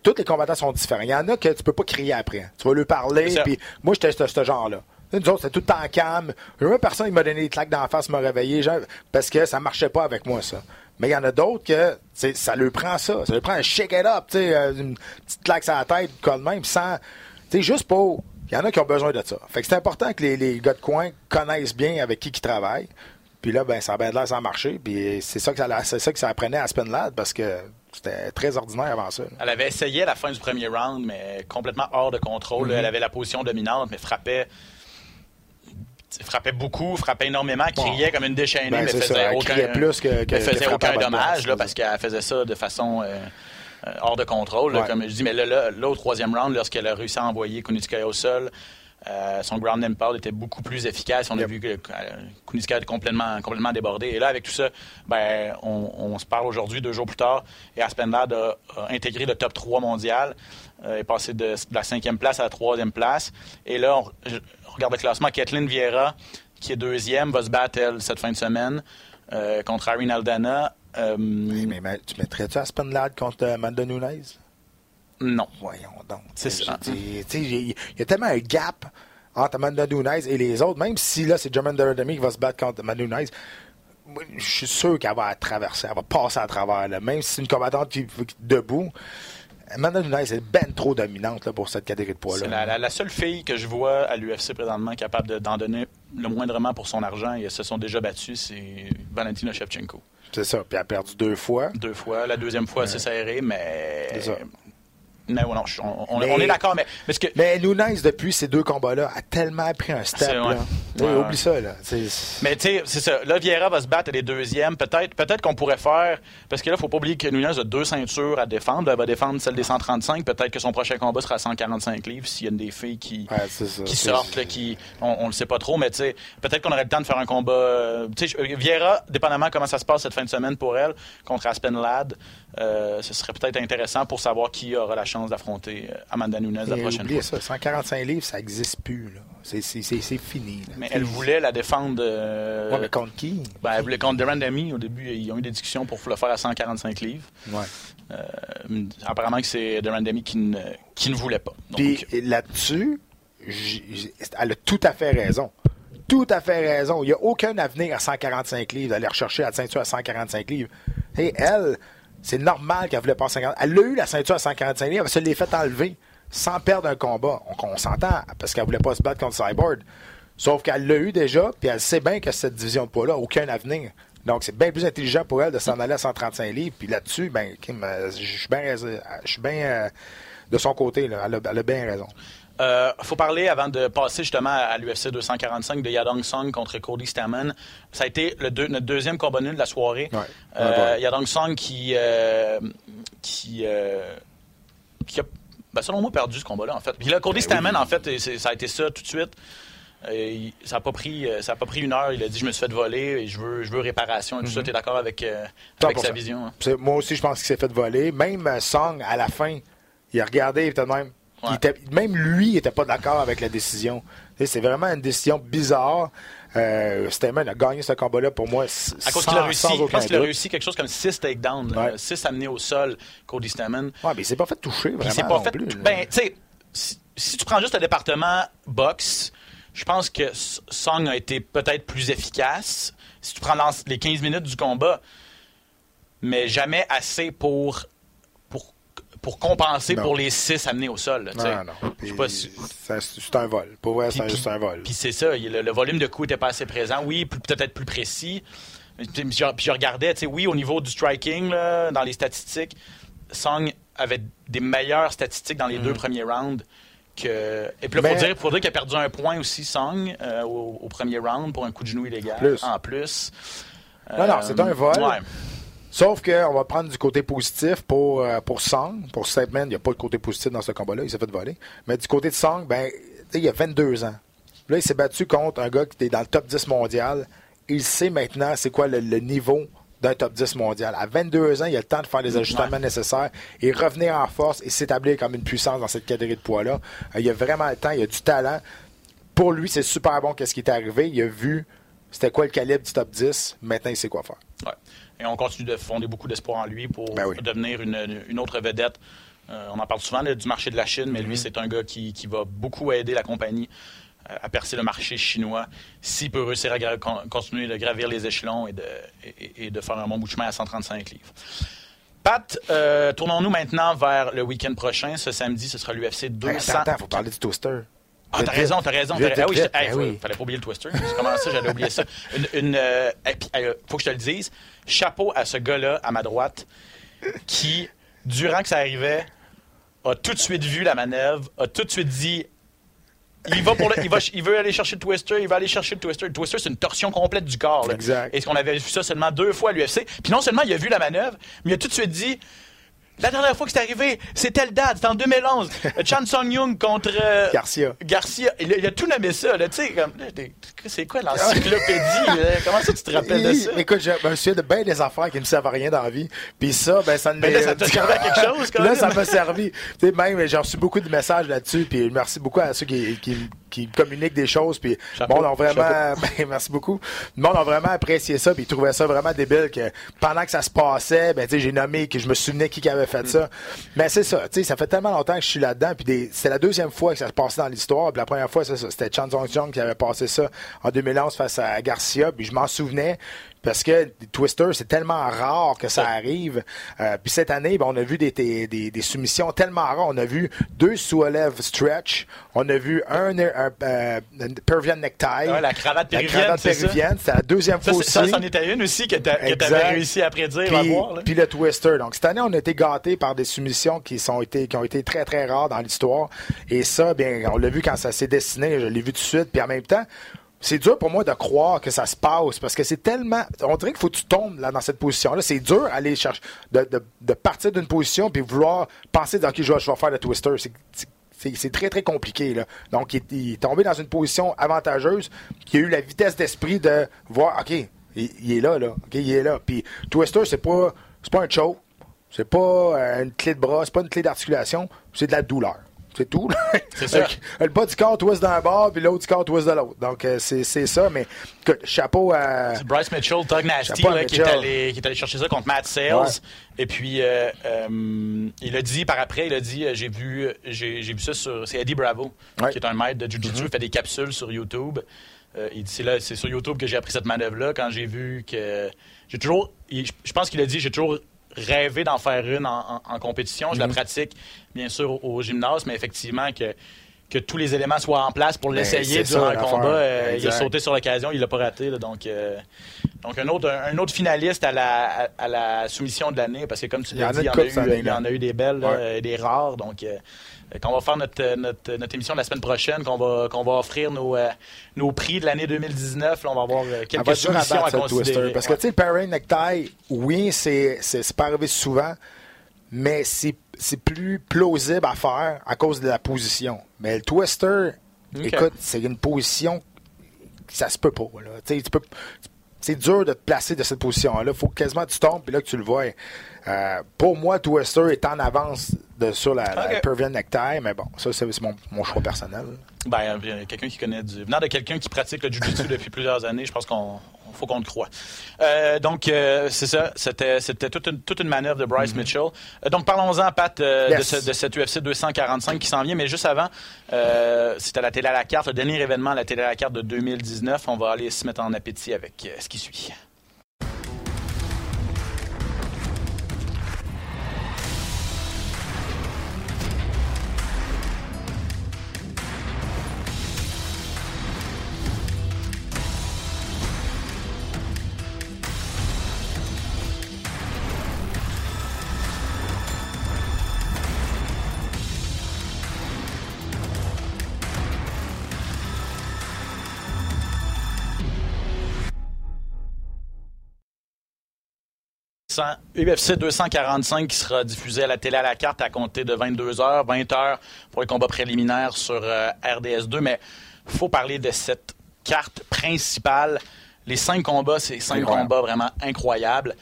Tous les combattants sont différents. Il y en a que tu peux pas crier après. Tu vas lui parler, puis moi, j'étais ce, ce genre-là. Nous autres, c'était tout le temps calme. Jamais personne il m'a donné des claques d'en face, m'a réveillé, genre, parce que ça marchait pas avec moi, ça. Mais il y en a d'autres que ça lui prend ça. Ça lui prend un shake it up, tu sais, euh, une petite claque sur la tête, comme même, sans. Tu sais, juste pour. Il y en a qui ont besoin de ça. Fait que c'est important que les, les gars de coin connaissent bien avec qui ils travaillent. Puis là, ben, ça a bien l'air sans marcher. Puis c'est ça que ça, c'est ça que ça apprenait à Aspen Lad parce que c'était très ordinaire avant ça. là. Elle avait essayé à la fin du premier round, mais complètement hors de contrôle. Mm-hmm. Elle avait la position dominante, mais frappait. frappait beaucoup, frappait énormément, criait comme une déchaînée, Ben, mais faisait ça, elle aucun, criait plus que- que- mais faisait que aucun dommage là, parce qu'elle faisait ça de façon euh, euh, hors de contrôle, là, comme je dis. Mais là, là, là, au troisième round, lorsqu'elle a réussi à envoyer Kunitskaya au sol, euh, son ground and pound était beaucoup plus efficace. On a vu que euh, Kunitskaya était complètement, complètement débordé. Et là, avec tout ça, ben, on, on se parle aujourd'hui, deux jours plus tard, et Aspenlad a, a intégré le top 3 mondial, euh, est passé de, de la cinquième place à la troisième place. Et là, on, regarde le classement. Kathleen Vieira, qui est deuxième, va se battre, elle, cette fin de semaine, euh, contre Irene Aldana. Euh, Oui, mais, mais tu mettrais-tu Aspen Lad contre euh, Amanda Nunes? Non. Voyons donc. C'est ça. Il y, a tellement un gap entre Amanda Nunes et les autres, même si là, c'est Jermaine Derademi qui va se battre contre Amanda Nunes. Je suis sûr qu'elle va traverser, elle va passer à travers, là, même si c'est une combattante qui, qui est debout. Amanda Nunes est ben trop dominante là, pour cette catégorie de C'est poids-là. la, la- la seule fille que je vois à l'UFC présentement capable de- d'en donner le moindrement pour son argent et elles se sont déjà battus, c'est Valentina Shevchenko. C'est ça. Puis elle a perdu deux fois. Deux fois. La deuxième fois, c'est serré, mais. C'est ça. Mais ouais, non, je- on, on- Mais- on est d'accord, mais. mais que, Mais Nunes, depuis ces deux combats-là, a tellement pris un step. Là. Ouais, ouais. Oublie ça. Là. Mais tu sais, c'est ça. Là, Vieira va se battre, elle est deuxième. Peut-être peut-être qu'on pourrait faire. Parce que là, il faut pas oublier que Nunez a deux ceintures à défendre. Elle va défendre celle des 135. Peut-être que son prochain combat sera à 145 livres s'il y a une des filles qui. Ouais, c'est ça. qui C'est- sortent, là, qui, on, on le sait pas trop, mais tu sais, peut-être qu'on aurait le temps de faire un combat. euh, tu sais, Vieira, dépendamment comment ça se passe cette fin de semaine pour elle, contre Aspen Ladd, euh, ce serait peut-être intéressant pour savoir qui aura la chance d'affronter euh, Amanda Nunes la prochaine fois. ça, 145 livres, ça n'existe plus. là. C'est- fini. là. Mais elle voulait la défendre. euh, Ouais, mais contre qui? ben, elle voulait contre Durand Demi. Au début, ils ont eu des discussions pour le faire à 145 livres. Ouais. Euh, apparemment que c'est Durand Demi qui ne, qui ne voulait pas. Donc, Puis là-dessus, elle a tout à fait raison. tout à fait raison. Il n'y a aucun avenir à 145 livres, d'aller rechercher la ceinture à 145 livres. Et elle, c'est normal qu'elle voulait pas 145 Elle a eu la ceinture à 145 livres, elle se l'est fait enlever sans perdre un combat. On, on s'entend, parce qu'elle voulait pas se battre contre Cyborg. Sauf qu'elle l'a eu déjà, puis elle sait bien que cette division de poids-là n'a aucun avenir. Donc, c'est bien plus intelligent pour elle de s'en aller à 135 livres. Puis là-dessus, ben, Kim, euh, je suis bien, je suis bien euh, de son côté. Là. Elle, a, elle a bien raison. Euh, faut parler avant de passer justement à l'UFC 245 de Yadong Song contre Cody Stamen. Ça a été le deux- notre deuxième combat nul de la soirée. Ouais. Euh. Yadong Song qui qui qui a ben, selon moi perdu ce combat-là en fait. Puis là Cody Ben Stamen en fait et ça a été ça tout de suite. Euh, il- ça n'a pas pris euh, ça a pas pris une heure. Il a dit je me suis fait voler et je veux je veux réparation et tout ça. T'es d'accord avec euh, avec 100%. sa vision hein? Moi aussi, je pense qu'il s'est fait voler. Même euh, Song, à la fin, il a regardé, il de même. Il Ouais. était- même lui, il n'était pas d'accord avec la décision. Tu C'est vraiment une décision bizarre. Euh, Stamen a gagné ce combat-là pour moi. À cause qu'il a réussi, je pense qu'il a réussi quelque chose comme 6 takedowns, Ouais. 6 amenés au sol, Cody Stamen. Ouais, mais il s'est pas fait toucher vraiment pas non fait. plus. ben, tu sais, si, si tu prends juste le département boxe, je pense que Song a été peut-être plus efficace. Si tu prends les 15 minutes du combat, mais jamais assez pour pour, compenser Non. pour les 6 amenés au sol. là, non, non. Puis pas si- C'est un vol. Pour vrai, c'est juste un vol. Puis c'est ça, le, le volume de coups était pas assez présent. Oui, peut-être plus précis. Puis je, puis je regardais, tu sais, oui, au niveau du striking, là, dans les statistiques, Song avait des meilleures statistiques dans les deux premiers rounds. Que... Et puis là, il faut dire, faut dire qu'il a perdu un point aussi, Song, euh, au, au premier round pour un coup de genou illégal. Plus. En plus. Non, non, c'est un vol. Ouais. Sauf qu'on va prendre du côté positif pour, euh, pour Song. Pour Statement, il n'y a pas de côté positif dans ce combat-là. Il s'est fait voler. Mais du côté de Song, ben, il a 22 ans. Là, il s'est battu contre un gars qui était dans le top 10 mondial. Il sait maintenant c'est quoi le, le niveau d'un top 10 mondial. À 22 ans, il a le temps de faire les ajustements nécessaires et revenir en force et s'établir comme une puissance dans cette catégorie de poids-là. Euh, il a vraiment le temps, il a du talent. Pour lui, c'est super bon qu'est-ce qui est arrivé. Il a vu c'était quoi le calibre du top 10. Maintenant, il sait quoi faire. Et on continue de fonder beaucoup d'espoir en lui pour Ben oui. devenir une, une autre vedette. Euh, on en parle souvent là, du marché de la Chine, mais lui, Mm-hmm. c'est un gars qui, qui va beaucoup aider la compagnie euh, à percer le marché chinois s'il peut réussir à continuer de gravir les échelons et de, et, et de faire un bon bout de chemin à 135 livres. Pat, euh, tournons-nous maintenant vers le week-end prochain. Ce samedi, ce sera l'UFC 200. Hey, attends, attends, faut parler du toaster. Ah, t'as raison, t'as raison. Vite, ah oui, faut- fallait pas oublier le twister. Comment ça, j'allais oublier ça? Une, euh, faut que je te le dise. Chapeau à ce gars-là, à ma droite, qui, durant que ça arrivait, a tout de suite vu la manœuvre, a tout de suite dit. Il, va pour le- il, va, il veut aller chercher le twister, il va aller chercher le twister. Le twister, c'est une torsion complète du corps. là. Exact. Est-ce qu'on avait vu ça seulement deux fois à l'UFC? Puis non seulement il a vu la manœuvre, mais il a tout de suite dit la dernière fois que c'est arrivé, c'était le date, c'était en 2011. Chan Song Young contre euh, Garcia. Garcia. Il a, il a tout nommé ça, là, tu sais, comme, c'est quoi l'encyclopédie? Comment ça tu te rappelles de ça? Écoute, je me souviens de bien des affaires qui ne servent à rien dans la vie. Puis ça, ben, ça ne Ben là, ça t'a servi à quelque chose, quand Là, même. ça m'a servi. Tu sais, même, j'ai reçu beaucoup de messages là-dessus. Puis merci beaucoup à ceux qui, qui, qui communiquent des choses. Puis, bon, on a vraiment, ben, merci beaucoup. Le monde a vraiment apprécié ça. Puis ils trouvaient ça vraiment débile que pendant que ça se passait, ben, tu sais, j'ai nommé que je me souvenais qui, qui avait fait ça. Mais c'est ça. Tu sais, ça fait tellement longtemps que je suis là-dedans. Puis c'est la deuxième fois que ça se passait dans l'histoire. Puis la première fois, c'est ça. C'était Chan Jung qui avait passé ça en 2011 face à Garcia. Puis je m'en souvenais. Parce que Twister, c'est tellement rare que ça arrive. Euh, puis cette année, ben, on a vu des, des, des- des soumissions tellement rares. On a vu deux sous-élèves stretch. On a vu un, un, euh, une Peruvian necktie. Ouais, la cravate La péruvienne, cravate c'est ça. péruvienne. C'est la deuxième Ça, fois c'est- ça, aussi. c'en était une aussi que t'avais réussi à prédire, à Puis, voir. là. puis le twister. Donc cette année, on a été gâtés par des soumissions qui sont été qui ont été très très rares dans l'histoire. Et ça, bien, on l'a vu quand ça s'est dessiné. Je l'ai vu tout de suite. Puis en même temps. C'est dur pour moi de croire que ça se passe parce que c'est tellement. On dirait qu'il faut que tu tombes là, dans cette position-là. C'est dur aller chercher, de, de- partir d'une position puis vouloir penser, je vais, je vais faire le twister. C'est- très, très compliqué. Là. Donc, il est, tombé dans une position avantageuse. Il a eu la vitesse d'esprit de voir, OK, il, est là, là. OK, il est là. Puis, Twister, c'est pas, pas un choke. C'est pas euh, une clé de bras. C'est pas une clé d'articulation. C'est de la douleur. C'est tout. C'est ça. le bas du corps twist d'un bord, puis l'autre du corps twist de l'autre. Donc, euh, c'est ça. Mais écoute, chapeau à. C'est Bryce Mitchell, Tug Nasty, là, qui, est allé, qui est allé chercher ça contre Matt Sales. Ouais. Et puis, euh, euh, il a dit par après, il a dit, j'ai vu, j'ai vu ça sur, c'est Eddie Bravo, Ouais. Qui est un maître de Jiu-Jitsu, il fait des capsules sur YouTube. Il dit, c'est là, c'est sur YouTube que j'ai appris cette manœuvre-là, quand j'ai vu que, j'ai toujours, il- je pense qu'il a dit, j'ai toujours rêvé d'en faire une en, en- en compétition. Je la Mm-hmm. pratique, bien sûr, au, au gymnase, mais effectivement que que tous les éléments soient en place pour l'essayer Ben, c'est durant ça, le combat. Euh, il a sauté sur l'occasion, il l'a pas raté. là, donc, euh, donc un autre, un autre finaliste à la, à, à la soumission de l'année, parce que comme tu l'as dit, il y, en a eu, année, il y en a eu des belles Ouais. et des rares. Donc, euh, quand on va faire notre, notre, notre émission de la semaine prochaine, qu'on va, qu'on va offrir nos, euh, nos prix de l'année 2019, là, on va avoir quelques va soumissions à, considérer. Twister. Parce que, tu sais, le parry necktie, oui, c'est pas arrivé souvent, mais c'est c'est plus plausible à faire à cause de la position. Mais le twister, écoute, c'est une position ça se peut pas. Là. Tu peux- c'est dur de te placer de cette position-là. Il faut quasiment que tu tombes puis là que tu le vois. Euh, pour moi, Twister est en avance de, sur la, la Ok. Peruvian necktie, mais bon, ça, c'est mon, mon choix personnel. Ben, euh, quelqu'un qui connaît du. Venant de quelqu'un qui pratique le jiu-jitsu depuis plusieurs années, je pense qu'on on- faut qu'on le croie. Euh, donc, euh, c'est ça. C'était, c'était toute, une, toute une manœuvre de Bryce Mitchell. Euh, donc, parlons-en, Pat. Yes. de, ce- de cette UFC 245 qui s'en vient. Mais juste avant, c'était la télé à la carte, le dernier événement à la télé à la carte de 2019. On va aller se mettre en appétit avec ce qui suit. UFC 245 qui sera diffusé à la télé à la carte à compter de 22h, 20h pour les combats préliminaires sur euh, RDS2. Mais il faut parler de cette carte principale. Les cinq combats, c'est cinq Incroyable. combats vraiment incroyables.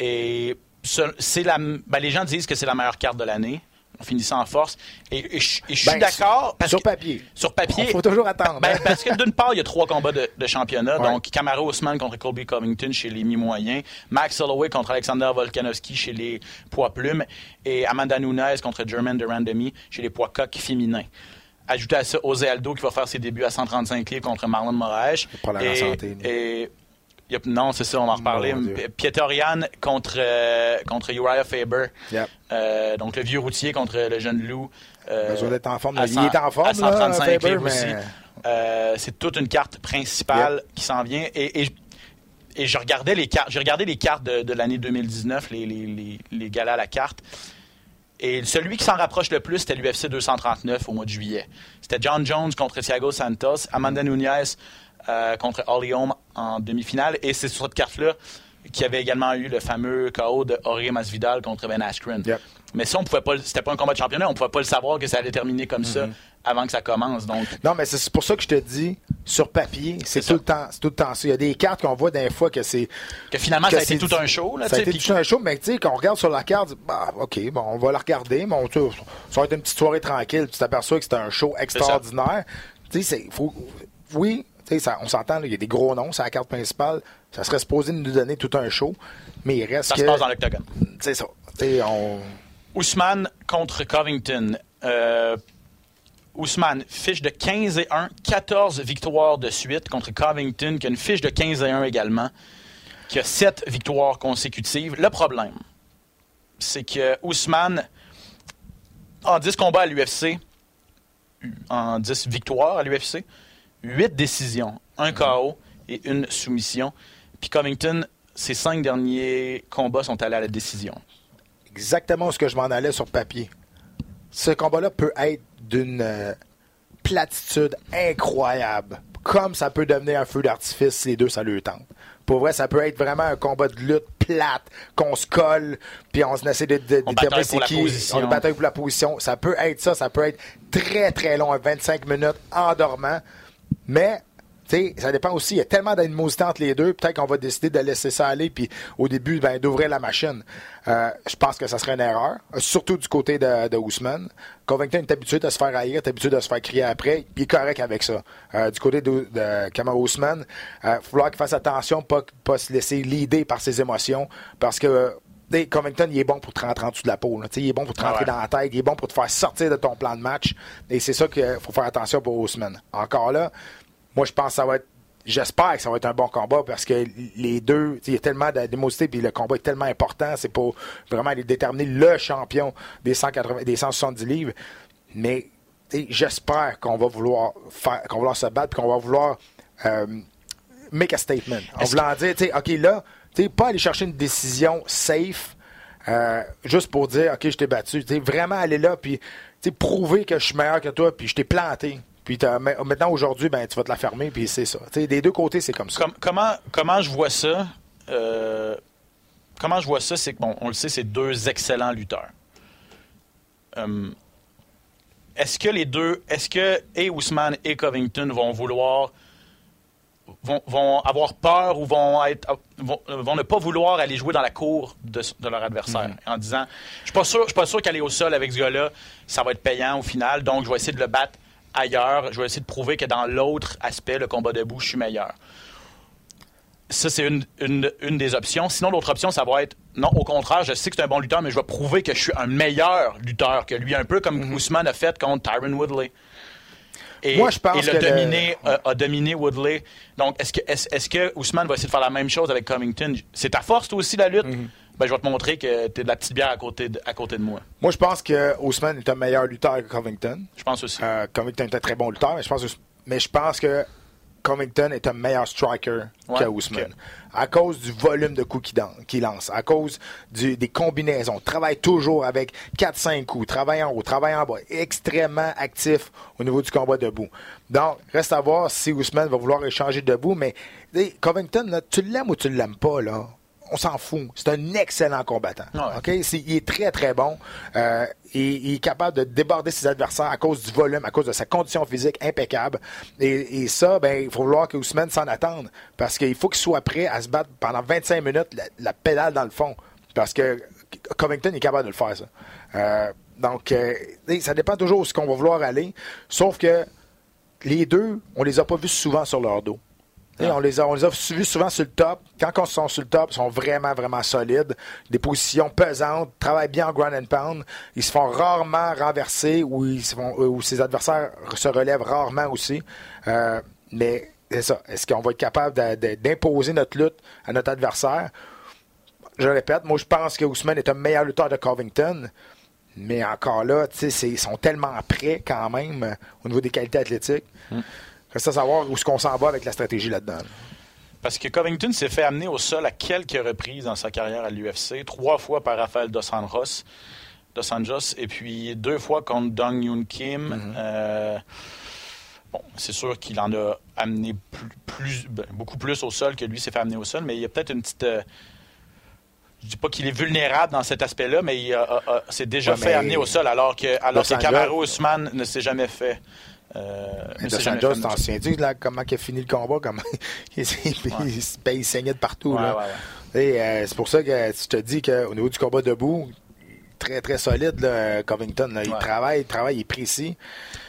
Et ce- c'est la, ben, les gens disent que c'est la meilleure carte de l'année. On finit ça en force. Et, et je et je suis Ben, d'accord. sur que- papier. Sur papier. Il faut toujours attendre. Ben, hein. parce que d'une part, il y a trois combats de, de championnat. Ouais. Donc, Camaro Ousmane contre Colby Covington chez les mi-moyens. Max Holloway contre Alexander Volkanovski chez les poids plumes. Et Amanda Nunes contre German Durandamy chez les poids coqs féminins. Ajoutez à ça José Aldo qui va faire ses débuts à 135 livres contre Marlon Moraes. pas Et- santé, et- il non, c'est ça, on va en reparler. Pietorian contre, euh, contre Uriah Faber. Yep. Euh, donc, le vieux routier contre le jeune loup. euh, Besoin d'être en forme. à Il est en forme, À 135 là, Faber, mais- aussi. Euh, c'est toute une carte principale qui s'en vient. Et, et, et je regardais les cartes. J'ai regardé les cartes de, de l'année 2019, les, les, les, les galas à la carte. Et celui qui s'en rapproche le plus, c'était l'UFC 239 au mois de juillet. C'était John Jones contre Thiago Santos, Amanda Nunez euh, contre Holly Holm en demi-finale. Et c'est sur cette carte-là qu'il y avait également eu le fameux KO de Jorge Masvidal contre Ben Askren. Yep. Mais ça, on pouvait pas. C'était pas un combat de championnat, on pouvait pas le savoir que ça allait terminer comme ça avant que ça commence. Donc, Non, mais c'est pour ça que je te dis, sur papier, c'est tout le temps, c'est tout le temps ça. Il y a des cartes qu'on voit des fois que c'est. que finalement, que ça a été tout un show. Là, ça a été tout un show, mais tu sais, quand on regarde sur la carte, bah, OK, bon, on va la regarder, mais on, ça va être une petite soirée tranquille, tu t'aperçois que c'est un show extraordinaire. Tu sais, c'est. faut- Oui, ça- on s'entend, il y a des gros noms, c'est la carte principale. Ça serait supposé nous donner tout un show, mais il reste ça que. se passe dans l'octogone. C'est ça. On. Ousmane contre Covington. Euh, Ousmane, fiche de 15 et 1, 14 victoires de suite contre Covington, qui a une fiche de 15 et 1 également, qui a 7 victoires consécutives. Le problème, c'est que Ousmane, en 10 combats à l'UFC, en 10 victoires à l'UFC, 8 décisions, un KO et une soumission. Puis Covington, ses 5 derniers combats sont allés à la décision. exactement ce que je m'en allais sur papier. Ce combat-là peut être d'une euh, platitude incroyable. Comme ça peut devenir un feu d'artifice si les deux, ça le tente. Pour vrai, ça peut être vraiment un combat de lutte plate, qu'on se colle, puis on essaie de, de, On déterminer c'est qui. On bataille pour la position. Ça peut être ça, ça peut être très très long, 25 minutes, endormant. Mais sais, ça dépend aussi. Il y a tellement d'animosité entre les deux. Peut-être qu'on va décider de laisser ça aller, puis au début, ben, d'ouvrir la machine. Euh, je pense que ça serait une erreur, surtout du côté de, de Ousmane. Covington est habitué de se faire haïr, est habitué de se faire crier après, puis il est correct avec ça. Euh, du côté de, de Kamau Ousmane, il va falloir qu'il fasse attention, pas, pas se laisser leader par ses émotions, parce que Covington, il est bon pour te rentrer en dessous de la peau. Là. Il est bon pour te rentrer Ah ouais. dans la tête. Il est bon pour te faire sortir de ton plan de match. Et c'est ça qu'il faut faire attention pour Ousmane. Encore là, moi, je pense que ça va être. J'espère que ça va être un bon combat parce que les deux, t'sais, il y a tellement d'émosité puis le combat est tellement important. C'est pour vraiment aller déterminer le champion des, 180, des 170 livres. Mais t'sais, j'espère qu'on va vouloir faire, qu'on va vouloir se battre qu'on va vouloir euh, make a statement. En voulant dire, tu sais, OK, là, tu sais, pas aller chercher une décision safe euh, juste pour dire, OK, je t'ai battu. Tu sais, vraiment aller là, puis prouver que je suis meilleur que toi, puis je t'ai planté. Puis maintenant, aujourd'hui, ben, tu vas te la fermer, puis c'est ça. Des deux côtés, c'est comme ça. Com- comment, comment je vois ça? euh, comment je vois ça, c'est que, bon, on le sait, c'est deux excellents lutteurs. Euh, est-ce que les deux, est-ce que et Ousmane et Covington vont vouloir, vont, vont avoir peur ou vont, être, vont, vont ne pas vouloir aller jouer dans la cour de, de leur adversaire? En disant, je suis pas sûr, je suis pas sûr qu'aller au sol avec ce gars-là, ça va être payant au final, donc je vais essayer de le battre ailleurs, je vais essayer de prouver que dans l'autre aspect, le combat debout, je suis meilleur. Ça, c'est une, une, une des options. Sinon, l'autre option, ça va être non, au contraire, je sais que c'est un bon lutteur, mais je vais prouver que je suis un meilleur lutteur que lui, un peu comme Ousmane a fait contre Tyron Woodley. Et, Moi, je pense et le que le- dominé, a, a dominé Woodley. Donc, est-ce que, est est-ce que Ousmane va essayer de faire la même chose avec Covington? C'est ta force, toi aussi, la lutte? Ben, je vais te montrer que tu es de la petite bière à côté de, à côté de moi. Moi, je pense que Ousmane est un meilleur lutteur que Covington. Je pense aussi. Euh, Covington est un très bon lutteur, mais je pense, que- mais je pense que Covington est un meilleur striker Ouais, que Ousmane. À cause du volume de coups qu'il lance, à cause du- des combinaisons. Travaille toujours avec 4-5 coups, travaille en haut, travaille en bas. Extrêmement actif au niveau du combat debout. Donc, reste à voir si Ousmane va vouloir échanger debout, mais Covington, là, tu l'aimes ou tu ne l'aimes pas, là? On s'en fout. C'est un excellent combattant. Ouais. C'est- il est très, très bon. Euh, et, il est capable de déborder ses adversaires à cause du volume, à cause de sa condition physique impeccable. Et, et ça, ben, il faut vouloir que Ousmane s'en attende. Parce qu'il faut qu'il soit prêt à se battre pendant 25 minutes, la, la pédale dans le fond. Parce que Covington est capable de le faire, ça. Euh, donc, euh, ça dépend toujours où ce qu'on va vouloir aller. Sauf que les deux, on les a pas vus souvent sur leur dos. T'sais, On les, a, on les a vus souvent sur le top. Quand ils sont sur le top, ils sont vraiment, vraiment solides. Des positions pesantes, travaillent bien en ground and pound. Ils se font rarement renverser ou, ils se font, euh, ou ses adversaires se relèvent rarement aussi. Euh, mais c'est ça. Est-ce qu'on va être capable d'imposer notre lutte à notre adversaire? Je répète, moi, je pense que Ousmane est un meilleur lutteur de Covington. Mais encore là, ils sont tellement prêts quand même euh, au niveau des qualités athlétiques. Reste à savoir où est-ce qu'on s'en va avec la stratégie là-dedans. là. Parce que Covington s'est fait amener au sol à quelques reprises dans sa carrière à l'UFC. Trois fois par Rafael Dos Anjos, Dos Anjos et puis deux fois contre Dong Yoon Kim. Euh, bon, c'est sûr qu'il en a amené plus, plus- ben, beaucoup plus au sol que lui s'est fait amener au sol, mais il y a peut-être une petite... euh, je dis pas qu'il est vulnérable dans cet aspect-là, mais il s'est déjà Ouais, fait amener au sol, alors que, alors que Kamaru Usman ne s'est jamais fait... euh, t'en amener au sol. souviens-tu là, comment il a fini le combat? Comment il, ben, il saignait de partout. Ouais, ouais, ouais. Euh, c'est pour ça que je te dis qu'au niveau du combat debout, très très solide, là, Covington. là. Il Ouais. travaille, il travaille, il est précis.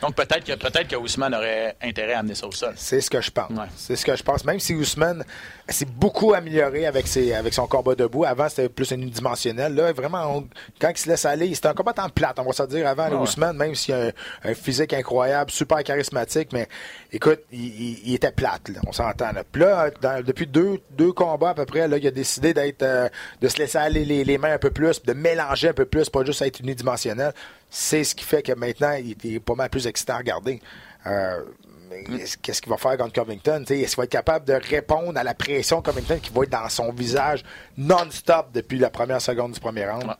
Donc peut-être que, peut-être que Ousmane aurait intérêt à amener ça au sol. C'est ce que je pense. Ouais. C'est ce que je pense. Même si Ousmane s'est beaucoup amélioré avec, ses, avec son combat debout. Avant, c'était plus unidimensionnel. Là, vraiment, on- quand il se laisse aller, c'était un combattant plate, on va se dire avant, Ouais. Ousmane, même s'il a un, un physique incroyable, super charismatique, mais écoute, il, il- il était plate, là, on s'entend. Là. Puis là, dans- depuis deux, deux combats à peu près, là, il a décidé d'être euh, de se laisser aller les, les mains un peu plus, de mélanger un peu plus, pas juste être unidimensionnel. C'est ce qui fait que maintenant, il est pas mal plus excitant à regarder. Euh, est-ce- Qu'est-ce qu'il va faire contre Covington? Est-ce qu'il va être capable de répondre à la pression Covington qui va être dans son visage non-stop depuis la première seconde du premier round? Ouais.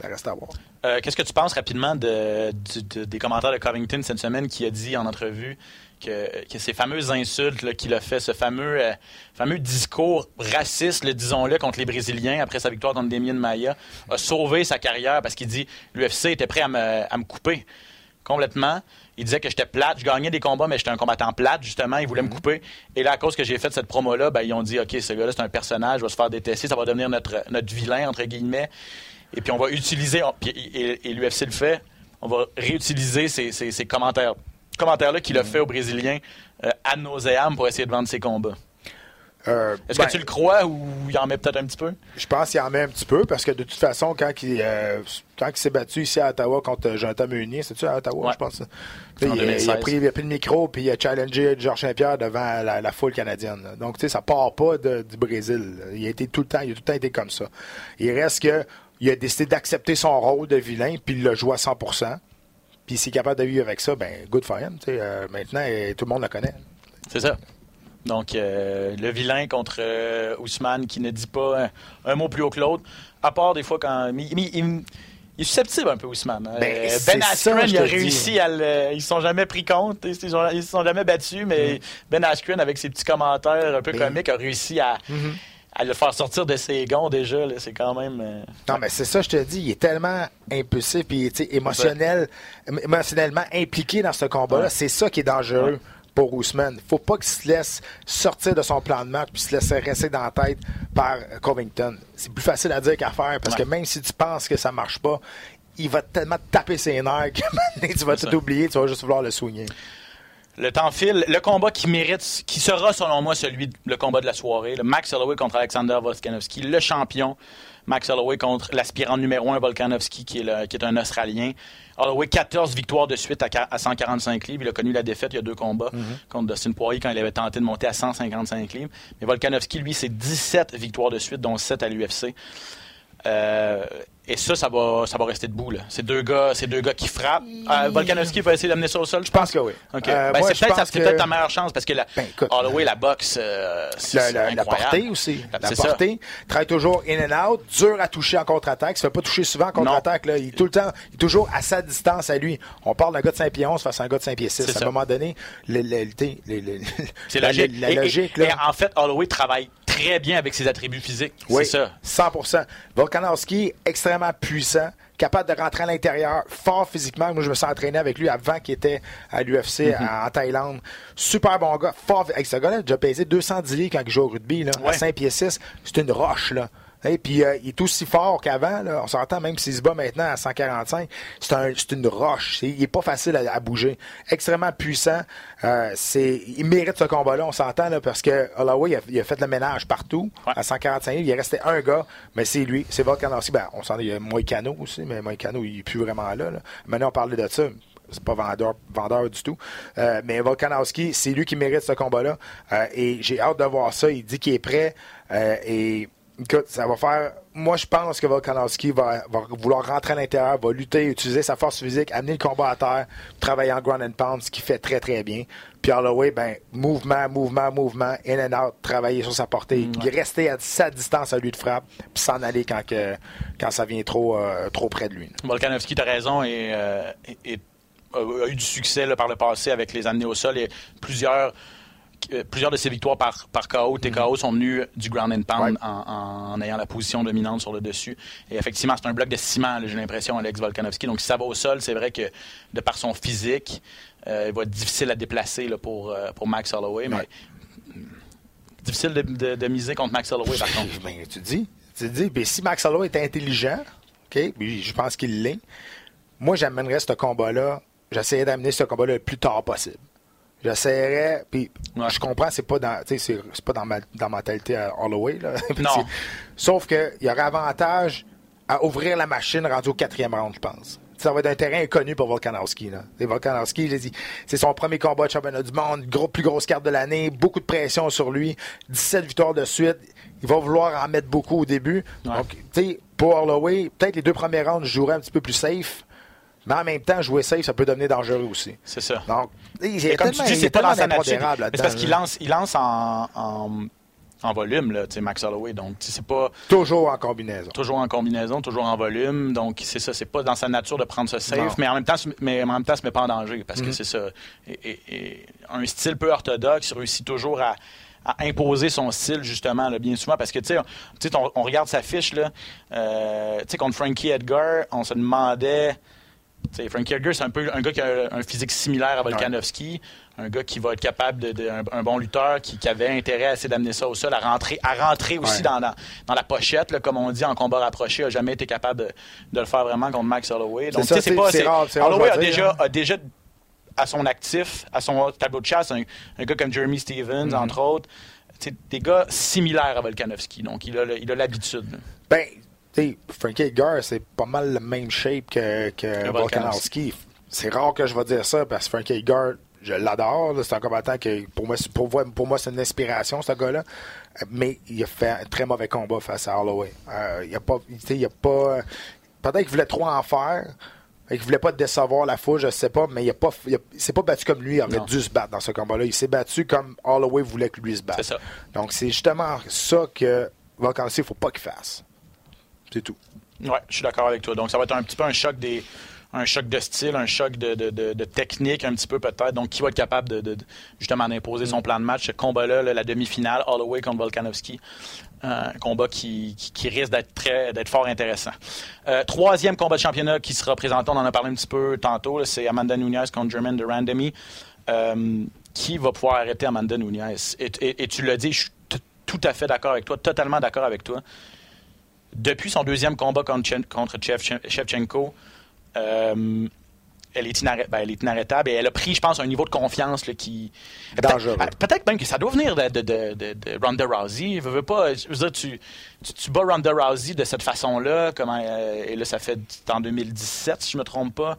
Ça reste à voir. Euh, Qu'est-ce que tu penses rapidement de, du- de- des commentaires de Covington cette semaine qui a dit en entrevue que, que ces fameuses insultes qu'il a fait, ce fameux, euh, fameux discours raciste, le disons-le, contre les Brésiliens après sa victoire contre Damien Maia, a sauvé sa carrière parce qu'il dit l'UFC était prêt à me, à me couper. complètement. Il disait que j'étais plate. Je gagnais des combats, mais j'étais un combattant plate, justement. Il voulait me couper. Et là, à cause que j'ai fait cette promo-là, ben, ils ont dit OK, ce gars-là, c'est un personnage, il va se faire détester, ça va devenir notre, notre vilain, entre guillemets. Et puis, on va utiliser, on- puis- et, et l'UFC le fait, on va réutiliser ces, ces- ces commentaires. Commentaires-là qu'il a fait aux Brésiliens euh, nauseam pour essayer de vendre ses combats. Euh, Est-ce ben, que tu le crois ou il en met peut-être un petit peu? Je pense qu'il en met un petit peu parce que de toute façon, quand il, euh, quand il s'est battu ici à Ottawa contre Jonathan Meunier, c'est-tu à Ottawa, Ouais. je pense? En Il, il a 2016. pris, il a pris le micro puis il a challengé Georges Saint-Pierre devant la, la foule canadienne. Donc, tu sais, ça part pas de- du Brésil. Il a été tout le temps, il a tout le temps été comme ça. Il reste que il a décidé d'accepter son rôle de vilain puis il l'a joué à 100 Puis s'il est capable de vivre avec ça, ben good for him. Euh, maintenant, euh, tout le monde le connaît. C'est ça. Donc, euh, le vilain contre euh, Ousmane qui ne dit pas un, un mot plus haut que l'autre, à part des fois quand. il, il est susceptible un peu, Ousmane. Euh, Ben, ben Askren, il a dis. réussi à le. Ils se sont jamais pris compte, ils se sont, ils se sont jamais battus, mais Ben Askren, avec ses petits commentaires un peu Ben- comiques, a réussi à, à le faire sortir de ses gonds déjà. C'est quand même. euh, Non, mais c'est ça, je te dis. Il est tellement impulsif et émotionnel, émo- émotionnellement impliqué dans ce combat-là. Ouais. C'est ça qui est dangereux pour Ousmane. faut pas qu'il se laisse sortir de son plan de match puis se laisser rester dans la tête par Covington. C'est plus facile à dire qu'à faire parce que même si tu penses que ça marche pas, il va tellement te taper ses nerfs que tu vas tout ça. oublier, tu vas juste vouloir le soigner. Le temps file. Le combat qui mérite, qui sera selon moi celui, le combat de la soirée, le Max Holloway contre Alexander Volkanovski, le champion. Max Holloway contre l'aspirant numéro 1 Volkanovski, qui est, le- qui est un Australien. Holloway, 14 victoires de suite à, qua- à 145 livres. Il a connu la défaite il y a deux combats contre Dustin Poirier quand il avait tenté de monter à 155 livres. Mais Volkanovski, lui, c'est 17 victoires de suite, dont 7 à l'UFC. Euh, et ça, ça va, ça va rester debout. là. C'est deux gars, c'est deux gars qui frappent. Euh, Volkanovski va essayer d'amener ça au sol, je pense que oui. OK. Euh, Ben, c'est peut-être que- ta meilleure chance parce que la, Ben, écoute, Holloway, la boxe, euh, c'est La, la- portée aussi. La- La ça. portée. Travaille toujours in and out. Dur à toucher en contre-attaque. Il se fait pas toucher souvent en contre-attaque. là. Il est tout le temps, il est toujours à sa distance à lui. On parle d'un gars de 5 pieds 11 face à un gars de 5 pieds 6. C'est À ça. un moment donné, le- le- le- le- le- C'est la, logique. la Et- et- logique, et, là. en fait, Holloway travaille très bien avec ses attributs physiques. Oui, C'est ça. 100% Volkanovski, extrêmement puissant, capable de rentrer à l'intérieur, fort physiquement. Moi, je me suis entraîné avec lui avant qu'il était à l'UFC Mhm. en Thaïlande. Super bon gars, fort. Avec ce gars-là, il a déjà pesé 210 livres quand il joue au rugby, là, à Ouais. 5 pieds 6. C'est une roche, là. Et puis, euh, il est aussi fort qu'avant. On s'entend, même s'il se bat maintenant à 145, c'est un, une roche. Il est pas facile à, à bouger. Extrêmement puissant. Euh, c'est, il mérite ce combat-là, on s'entend, parce que Holloway, il a, il a fait le ménage partout. Ouais. À 145 livres, il est resté un gars, mais c'est lui. C'est Volkanovski. Ben, on s'en il y a Moïcano aussi, mais Moïcano, il est plus vraiment là. là. Maintenant, on parlait de ça. C'est pas vendeur, vendeur du tout. Euh, mais Volkanovski, c'est lui qui mérite ce combat-là. Euh, et j'ai hâte de voir ça. Il dit qu'il est prêt. euh, et écoute, ça va faire. Moi, je pense que Volkanovski va, va vouloir rentrer à l'intérieur, va lutter, utiliser sa force physique, amener le combat à terre, travailler en ground and pound, ce qu'il fait très, très bien. Puis Holloway, ben, mouvement, mouvement, mouvement, in and out, travailler sur sa portée, rester à sa distance à lui de frappe, puis s'en aller quand, que, quand ça vient trop, euh, trop près de lui. Volkanovski, tu as raison, et, euh, et- et a, eu du succès là, par le passé avec les amener au sol. Et plusieurs, euh, plusieurs de ses victoires par, par KO, TKO, sont venues du ground and pound Ouais. en, en ayant la position dominante sur le dessus. Et effectivement, c'est un bloc de ciment, j'ai l'impression, Alex Volkanovski. Donc, si ça va au sol, c'est vrai que de par son physique, euh, il va être difficile à déplacer là, pour, euh, pour Max Holloway. Mais difficile de, de- de miser contre Max Holloway, par contre. Ben, tu dis, tu dis, ben, si Max Holloway est intelligent, ok, puis je pense qu'il l'est, moi j'amènerais ce combat-là, j'essaierais d'amener ce combat-là le plus tard possible. J'essaierais, puis Ouais. je comprends, c'est pas dans, c'est pas dans ma, dans ma mentalité à Holloway, là. Non. Sauf qu'il y aurait avantage à ouvrir la machine rendu au quatrième round, je pense. Ça va être un terrain inconnu pour Volkanovski. Là. Et Volkanovski, a dit, c'est son premier combat de championnat du monde, gros, plus grosse carte de l'année, beaucoup de pression sur lui, 17 victoires de suite. Il va vouloir en mettre beaucoup au début. Ouais. Donc, tu sais, pour Holloway, peut-être les deux premiers rounds, je jouerais un petit peu plus safe. Mais en même temps, jouer safe, ça peut devenir dangereux aussi. C'est ça. Donc, il y a Et comme tu dis, c'est pas dans sa nature. C'est parce qu'il lance, il lance en, en, en volume, là, Max Holloway. Donc, c'est pas Toujours en combinaison. toujours en combinaison, toujours en volume. Donc, c'est ça, c'est pas dans sa nature de prendre ce safe. Mm-hmm. mais en même temps, mais en même temps, se met pas en danger parce que c'est ça. Et, et- et un style peu orthodoxe réussit toujours à, à imposer son style, justement, là, bien souvent, parce que, tu sais, on, tu sais, on, on regarde sa fiche, là, euh, tu sais, contre Frankie Edgar, on se demandait T'sais, Frankie Edgar, c'est un peu un gars qui a un physique similaire à Volkanovski, un gars qui va être capable de, de- un, un bon lutteur, qui, qui avait intérêt à essayer d'amener ça au sol, à rentrer, à rentrer aussi Ouais. dans, la pochette, là, comme on dit en combat rapproché, a jamais été capable de, de le faire vraiment contre Max Holloway. Donc, c'est pas. c'est rare, rare, Holloway je a déjà, dire, a déjà à son actif, à son tableau de chasse, un, un gars comme Jeremy Stevens, Mm-hmm. entre autres. Des gars similaires à Volkanovski. Donc, il a l'habitude. Ben, tu sais, Frankie Edgar, c'est pas mal le même shape que, que Volkanovski. C'est rare que je vais dire ça parce que Frankie Edgar, je l'adore. C'est un combattant que pour moi, c'est- pour, moi- pour moi, c'est une inspiration, ce gars-là. Mais il a fait un très mauvais combat face à Holloway. Euh, il a pas. Il a pas. Peut-être qu'il voulait trop en faire. Et qu'il voulait pas décevoir la foule, je sais pas, mais il a pas, il s'est pas battu comme lui, il aurait Non. dû se battre dans ce combat-là. Il s'est battu comme Holloway voulait que lui se batte. C'est ça. Donc c'est justement ça que Volkanovski, il faut pas qu'il fasse. C'est tout. Ouais, je suis d'accord avec toi. Donc, ça va être un petit peu un choc des. Un choc de style, un choc de, de- de- de technique, un petit peu peut-être. Donc, qui va être capable de, justement d'imposer son plan de match? Ce combat-là, là, la demi-finale, Holloway contre Volkanovski. Euh, un combat qui, qui- qui risque d'être très d'être fort intéressant. Euh, troisième combat de championnat qui sera présenté, on en a parlé un petit peu tantôt, là, c'est Amanda Nunez contre Germaine de Randami. Euh, qui va pouvoir arrêter Amanda Nunez? Et, et- et tu l'as dit, je suis t- tout à fait d'accord avec toi, totalement d'accord avec toi depuis son deuxième combat contre, Chen- contre Shev- Shevchenko, euh, elle, est inarrê- ben, elle est inarrêtable et elle a pris, je pense, un niveau de confiance là, qui. Dangereux. Peut-être peut-être même que ça doit venir de, de, de, de- de Ronda Rousey. Je veux, pas, je veux dire, tu, tu, tu bats Ronda Rousey de cette façon-là, euh, et là, ça fait en 2017, si je me trompe pas.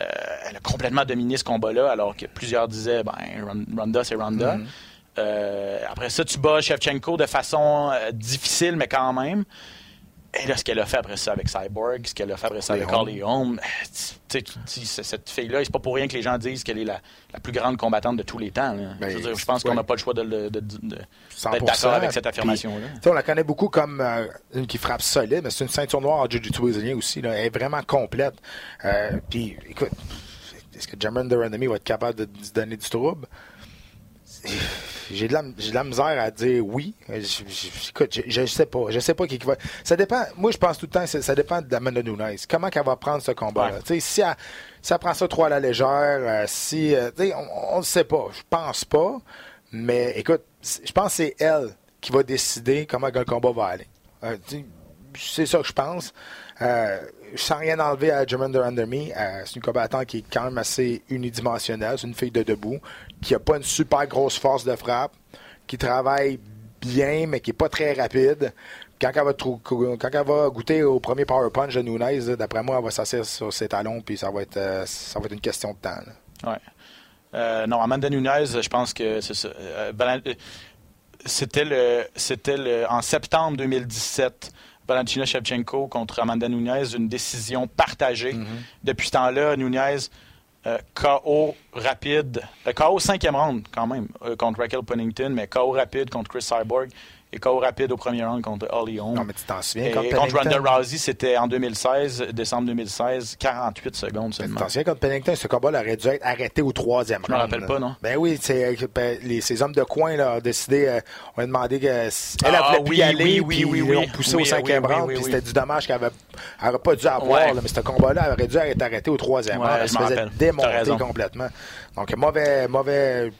Euh, elle a complètement dominé ce combat-là, alors que plusieurs disaient, ben, Ron- Ronda, c'est Ronda. Mm-hmm. Après ça, tu bats Shevchenko de façon difficile, mais quand même. Et là, ce qu'elle a fait après ça avec Cyborg, ce qu'elle a fait après ça avec. Holly Holm, c'est- cette fille-là, c'est pas pour rien que les gens disent qu'elle est la, la plus grande combattante de tous les temps. Ben, je, veux dire, je pense qu'on n'a pas le choix de, le- de- de- de- 100%. d'être d'accord avec cette affirmation-là. on la connaît beaucoup comme euh, une qui frappe solide, mais c'est une ceinture noire en jiu-jitsu brésilien aussi. Là. Elle est vraiment complète. Euh, puis, écoute, est-ce que Jermaine Durandamy va être capable de, de se donner du trouble? J'ai de, la, j'ai de la misère à dire oui. Euh, je- je- écoute, je, sais pas. Je sais pas qui, qui va. Ça dépend. Moi, je pense tout le temps, ça, ça dépend de Amanda Nunes. Comment qu'elle va prendre ce combat-là? Ouais. Si, elle, si elle prend ça trop à la légère, euh, si. euh, on ne sait pas. Je pense pas. Mais écoute, je pense que c'est elle qui va décider comment que le combat va aller. Euh, c'est ça que je pense. Sans rien enlever à Jermaine Durandamy, euh, c'est une combattante qui est quand même assez unidimensionnelle. C'est une fille de debout, qui n'a pas une super grosse force de frappe, qui travaille bien, mais qui n'est pas très rapide. Quand elle, va goûter au premier power punch de Nunez, d'après moi, elle va s'asseoir sur ses talons, puis ça va être, euh, ça va être une question de temps. là. Ouais. Euh, non, Amanda Nunez, je pense que c'est ça. C'était le, c'était le, en septembre 2017, Valentina Shevchenko contre Amanda Nunez, une décision partagée. Depuis ce temps-là, Nunez, euh, KO rapide, euh, KO cinquième round quand même euh, contre Raquel Pennington, mais KO rapide contre Chris Cyborg et KO rapide au premier round contre Holly Holm. Non, mais tu t'en souviens, contre contre Ronda? Rousey, c'était en 2016, décembre 2016, 48 secondes Tu seulement. t'en souviens, contre Pennington, ce combat aurait dû être arrêté au troisième Je me round, rappelle pas, non? Ben oui, euh, ben, les, ces hommes de coin là, ont décidé, euh, on a demandé que s- elle, Ah, voulait oui, y aller, oui, oui, puis oui, ils oui. l'ont poussé au cinquième round, puis c'était du dommage qu'elle n'aurait pas dû avoir, mais ce combat-là aurait dû être arrêté au troisième round. Elle se faisait démonter complètement. Donc, mauvais, mauvais,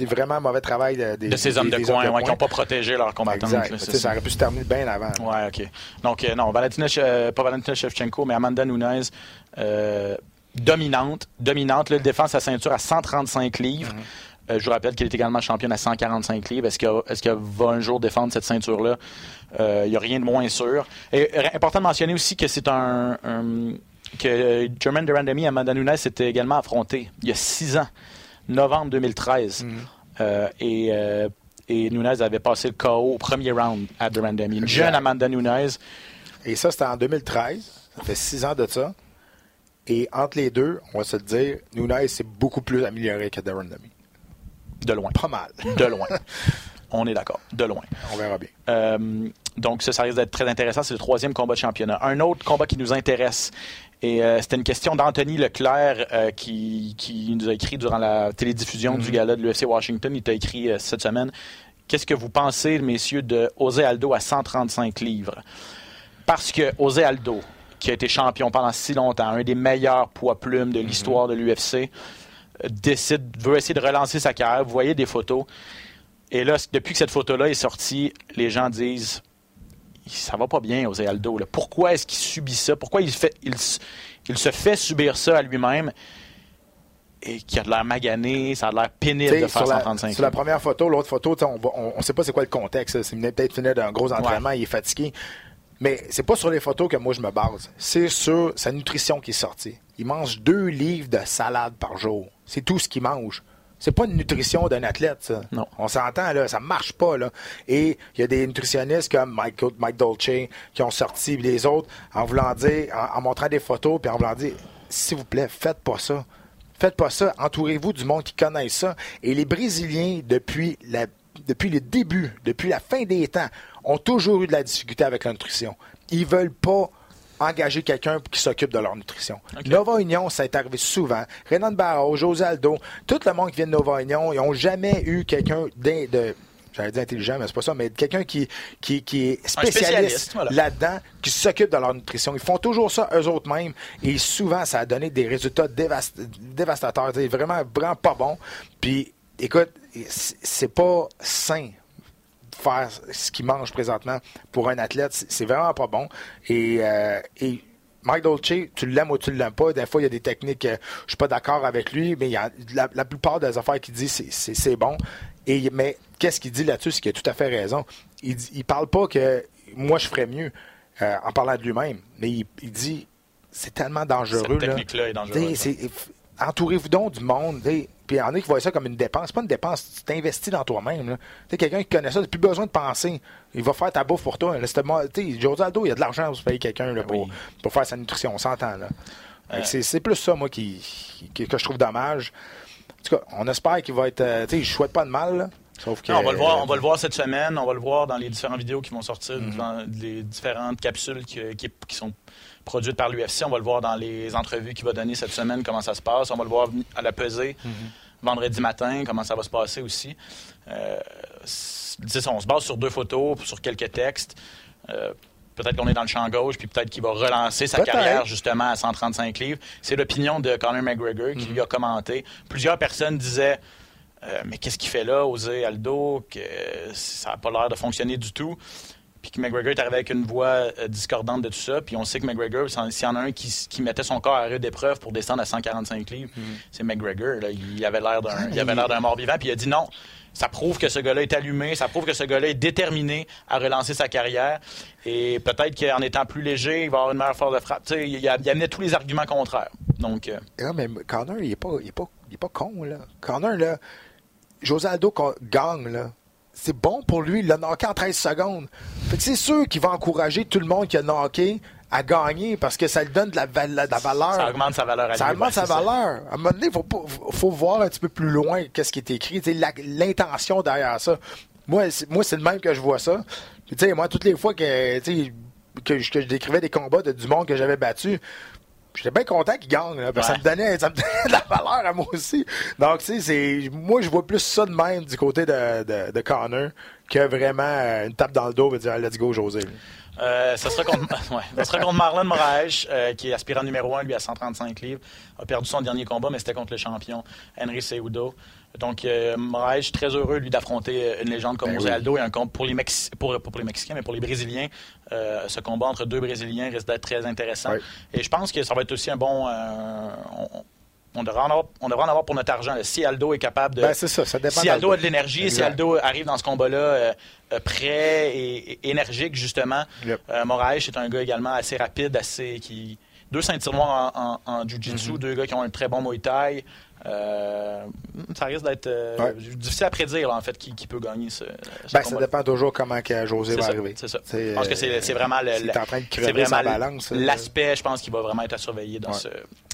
c'est vraiment mauvais travail de, de ces hommes de des coin, ouais, qui n'ont pas protégé leurs. Exact. là, sais, ça ça. aurait pu se terminer bien avant. Ouais, OK. Donc, euh, non, Valentina, euh, pas Valentina Shevchenko, mais Amanda Nunes, euh, dominante. Dominante. Là, elle défend sa ceinture à 135 livres. Mm-hmm. Je vous rappelle qu'elle est également championne à 145 livres. Est-ce qu'elle est va un jour défendre cette ceinture-là? Euh, Il n'y a rien de moins sûr. Et important de mentionner aussi que c'est un, un- que Jermaine Durandamy et Amanda Nunes s'étaient également affrontés il y a six ans, novembre 2013. Euh, et, euh, et Nunes avait passé le KO au premier round à Durandamy. Une jeune. Amanda Nunes. Et ça, c'était en 2013. Ça fait six ans de ça. Et entre les deux, on va se le dire, Nunes s'est beaucoup plus amélioré que Darren Demi. De loin. Pas mal. De loin. On est d'accord. De loin. On verra bien. Euh, donc, ça, ça risque d'être très intéressant. C'est le troisième combat de championnat. Un autre combat qui nous intéresse. Et euh, c'était une question d'Anthony Leclerc euh, qui, qui nous a écrit durant la télédiffusion du gala de l'UFC Washington. Il t'a écrit euh, cette semaine. Qu'est-ce que vous pensez, messieurs, de José Aldo à 135 livres? Parce que José Aldo, qui a été champion pendant si longtemps, un des meilleurs poids plumes de l'histoire de l'UFC, décide, veut essayer de relancer sa carrière. Vous voyez des photos. Et là, depuis que cette photo-là est sortie, les gens disent ça va pas bien, José Aldo. Là. Pourquoi est-ce qu'il subit ça? Pourquoi il, fait, il, il se fait subir ça à lui-même? et qui a de l'air magané, ça a l'air pénible T'sais, de faire sur la, 135 Sur la première photo, l'autre photo, on ne sait pas c'est quoi le contexte. C'est peut-être finir d'un gros entraînement, il est fatigué. Mais c'est pas sur les photos que moi je me base. C'est sur sa nutrition qui est sortie. Il mange deux livres de salade par jour. C'est tout ce qu'il mange. C'est pas une nutrition d'un athlète, ça. Non. On s'entend, là. Ça marche pas, là. Et il y a des nutritionnistes comme Mike, Mike Dolce qui ont sorti, les autres, en voulant dire, en, en montrant des photos, puis en voulant dire, s'il vous plaît, faites pas ça. Faites pas ça. Entourez-vous du monde qui connaît ça. Et les Brésiliens, depuis, la, depuis le début, depuis la fin des temps, ont toujours eu de la difficulté avec la nutrition. Ils veulent pas engager quelqu'un qui s'occupe de leur nutrition. Okay. Nova Union, ça est arrivé souvent. Renan Barreau, José Aldo, tout le monde qui vient de Nova Union, ils n'ont jamais eu quelqu'un de, de j'allais dire intelligent, mais c'est pas ça, mais quelqu'un qui, qui, qui est spécialiste, spécialiste, voilà. là-dedans, qui s'occupe de leur nutrition. Ils font toujours ça eux autres mêmes et souvent, ça a donné des résultats dévast dévastateurs. C'est vraiment, vraiment pas bon. Puis, écoute, c'est pas sain faire ce qu'il mange présentement pour un athlète. C'est vraiment pas bon. Et, euh, et Mike Dolce, tu l'aimes ou tu l'aimes pas. Des fois, il y a des techniques, je suis pas d'accord avec lui, mais il y a, la, la, plupart des affaires qu'il dit, c'est bon. Et, mais qu'est-ce qu'il dit là-dessus? C'est qu'il a tout à fait raison. Il, il parle pas que moi, je ferais mieux euh, en parlant de lui-même, mais il, il dit c'est tellement dangereux. Cette technique-là est dangereuse. Entourez-vous donc du monde. Puis il y en a qui voient ça comme une dépense. Pas une dépense, tu t'investis dans toi-même. Quelqu'un qui connaît ça, tu plus besoin de penser. Il va faire ta bouffe pour toi. José Aldo, il y a de l'argent pour payer quelqu'un pour, oui. pour faire sa nutrition. On s'entend. là. Euh... C'est plus ça, moi, qui, qui, que je trouve dommage. En tout cas, on espère qu'il va être. Euh, tu sais, je souhaite pas de mal. Là. Sauf que, non, on, va le voir, on va le voir cette semaine. On va le voir dans les différentes vidéos qui vont sortir, mm -hmm. dans les différentes capsules qui, qui, qui sont produites par l'UFC. On va le voir dans les entrevues qu'il va donner cette semaine, comment ça se passe. On va le voir à la pesée mm -hmm. vendredi matin, comment ça va se passer aussi. Euh, ça, on se base sur deux photos, sur quelques textes. Euh, peut-être qu'on est dans le champ gauche, puis peut-être qu'il va relancer sa carrière justement à 135 livres. C'est l'opinion de Conor McGregor qui mm -hmm. lui a commenté. Plusieurs personnes disaient euh, mais qu'est-ce qu'il fait là, Osé Aldo, que ça n'a pas l'air de fonctionner du tout. Puis que McGregor est arrivé avec une voix euh, discordante de tout ça. Puis on sait que McGregor, s'il y en a un qui, qui, mettait son corps à rude épreuve pour descendre à 145 livres, mm -hmm. c'est McGregor. Là. Il avait l'air d'un, il avait l'air d'un mort-vivant. Puis il a dit non. Ça prouve que ce gars-là est allumé, ça prouve que ce gars-là est déterminé à relancer sa carrière. Et peut-être qu'en étant plus léger, il va avoir une meilleure force de frappe. Tu sais, il, a, il amenait tous les arguments contraires. Donc, euh... non, mais Connor, il n'est pas, il est pas, il est pas con. Là. Connor, là, José Aldo gagne, là. C'est bon pour lui, il l'a knocké en 13 secondes. Fait que c'est sûr qu'il va encourager tout le monde qui a knocké à gagner parce que ça lui donne de la, de la valeur. Ça augmente sa valeur. À ça augmente sa valeur. À un moment donné, il faut, faut, voir un petit peu plus loin qu'est-ce qui est écrit, l'intention derrière ça. Moi, moi c'est le même que je vois ça. Moi, toutes les fois que, que je décrivais des combats de, du monde que j'avais battu, J'étais bien content qu'il gagne, là, parce que ouais. ça, me donnait, ça me donnait de la valeur à moi aussi. Donc, tu sais, moi, je vois plus ça de même du côté de, de, de Connor que vraiment euh, une tape dans le dos et dire let's go, José. Euh, ça, sera contre, ouais, ça sera contre Marlon Moraes, euh, qui est aspirant numéro 1, lui, à 135 livres. A perdu son dernier combat, mais c'était contre le champion Henry Cejudo. Donc, euh, Moraes, très heureux, lui, d'affronter une légende comme ben José oui. Aldo et un combat pour les, Mexi pour, pour les Mexicains, mais pour les Brésiliens. Euh, ce combat entre deux Brésiliens risque d'être très intéressant. Oui. Et je pense que ça va être aussi un bon... Euh, on, on devrait, en avoir, on devrait en avoir pour notre argent. Si Aldo est capable de. Ben, c'est ça, ça dépend. Si Aldo a de l'énergie, si Aldo arrive dans ce combat-là euh, prêt et, et, énergique, justement. Yep. Euh, Moraes est un gars également assez rapide, assez. qui Deux ceintures noires en, en, en Jiu-Jitsu, mm -hmm. deux gars qui ont un très bon Muay Thai. Euh, ça risque d'être euh, ouais. difficile à prédire, là, en fait, qui, qui, peut gagner ce, ce ben, Ça dépend toujours comment que José va ça, arriver. C'est ça. Je pense que c'est vraiment le, est en train de crever sa balance. L'aspect, je pense, qui va vraiment être à surveiller dans ouais. ce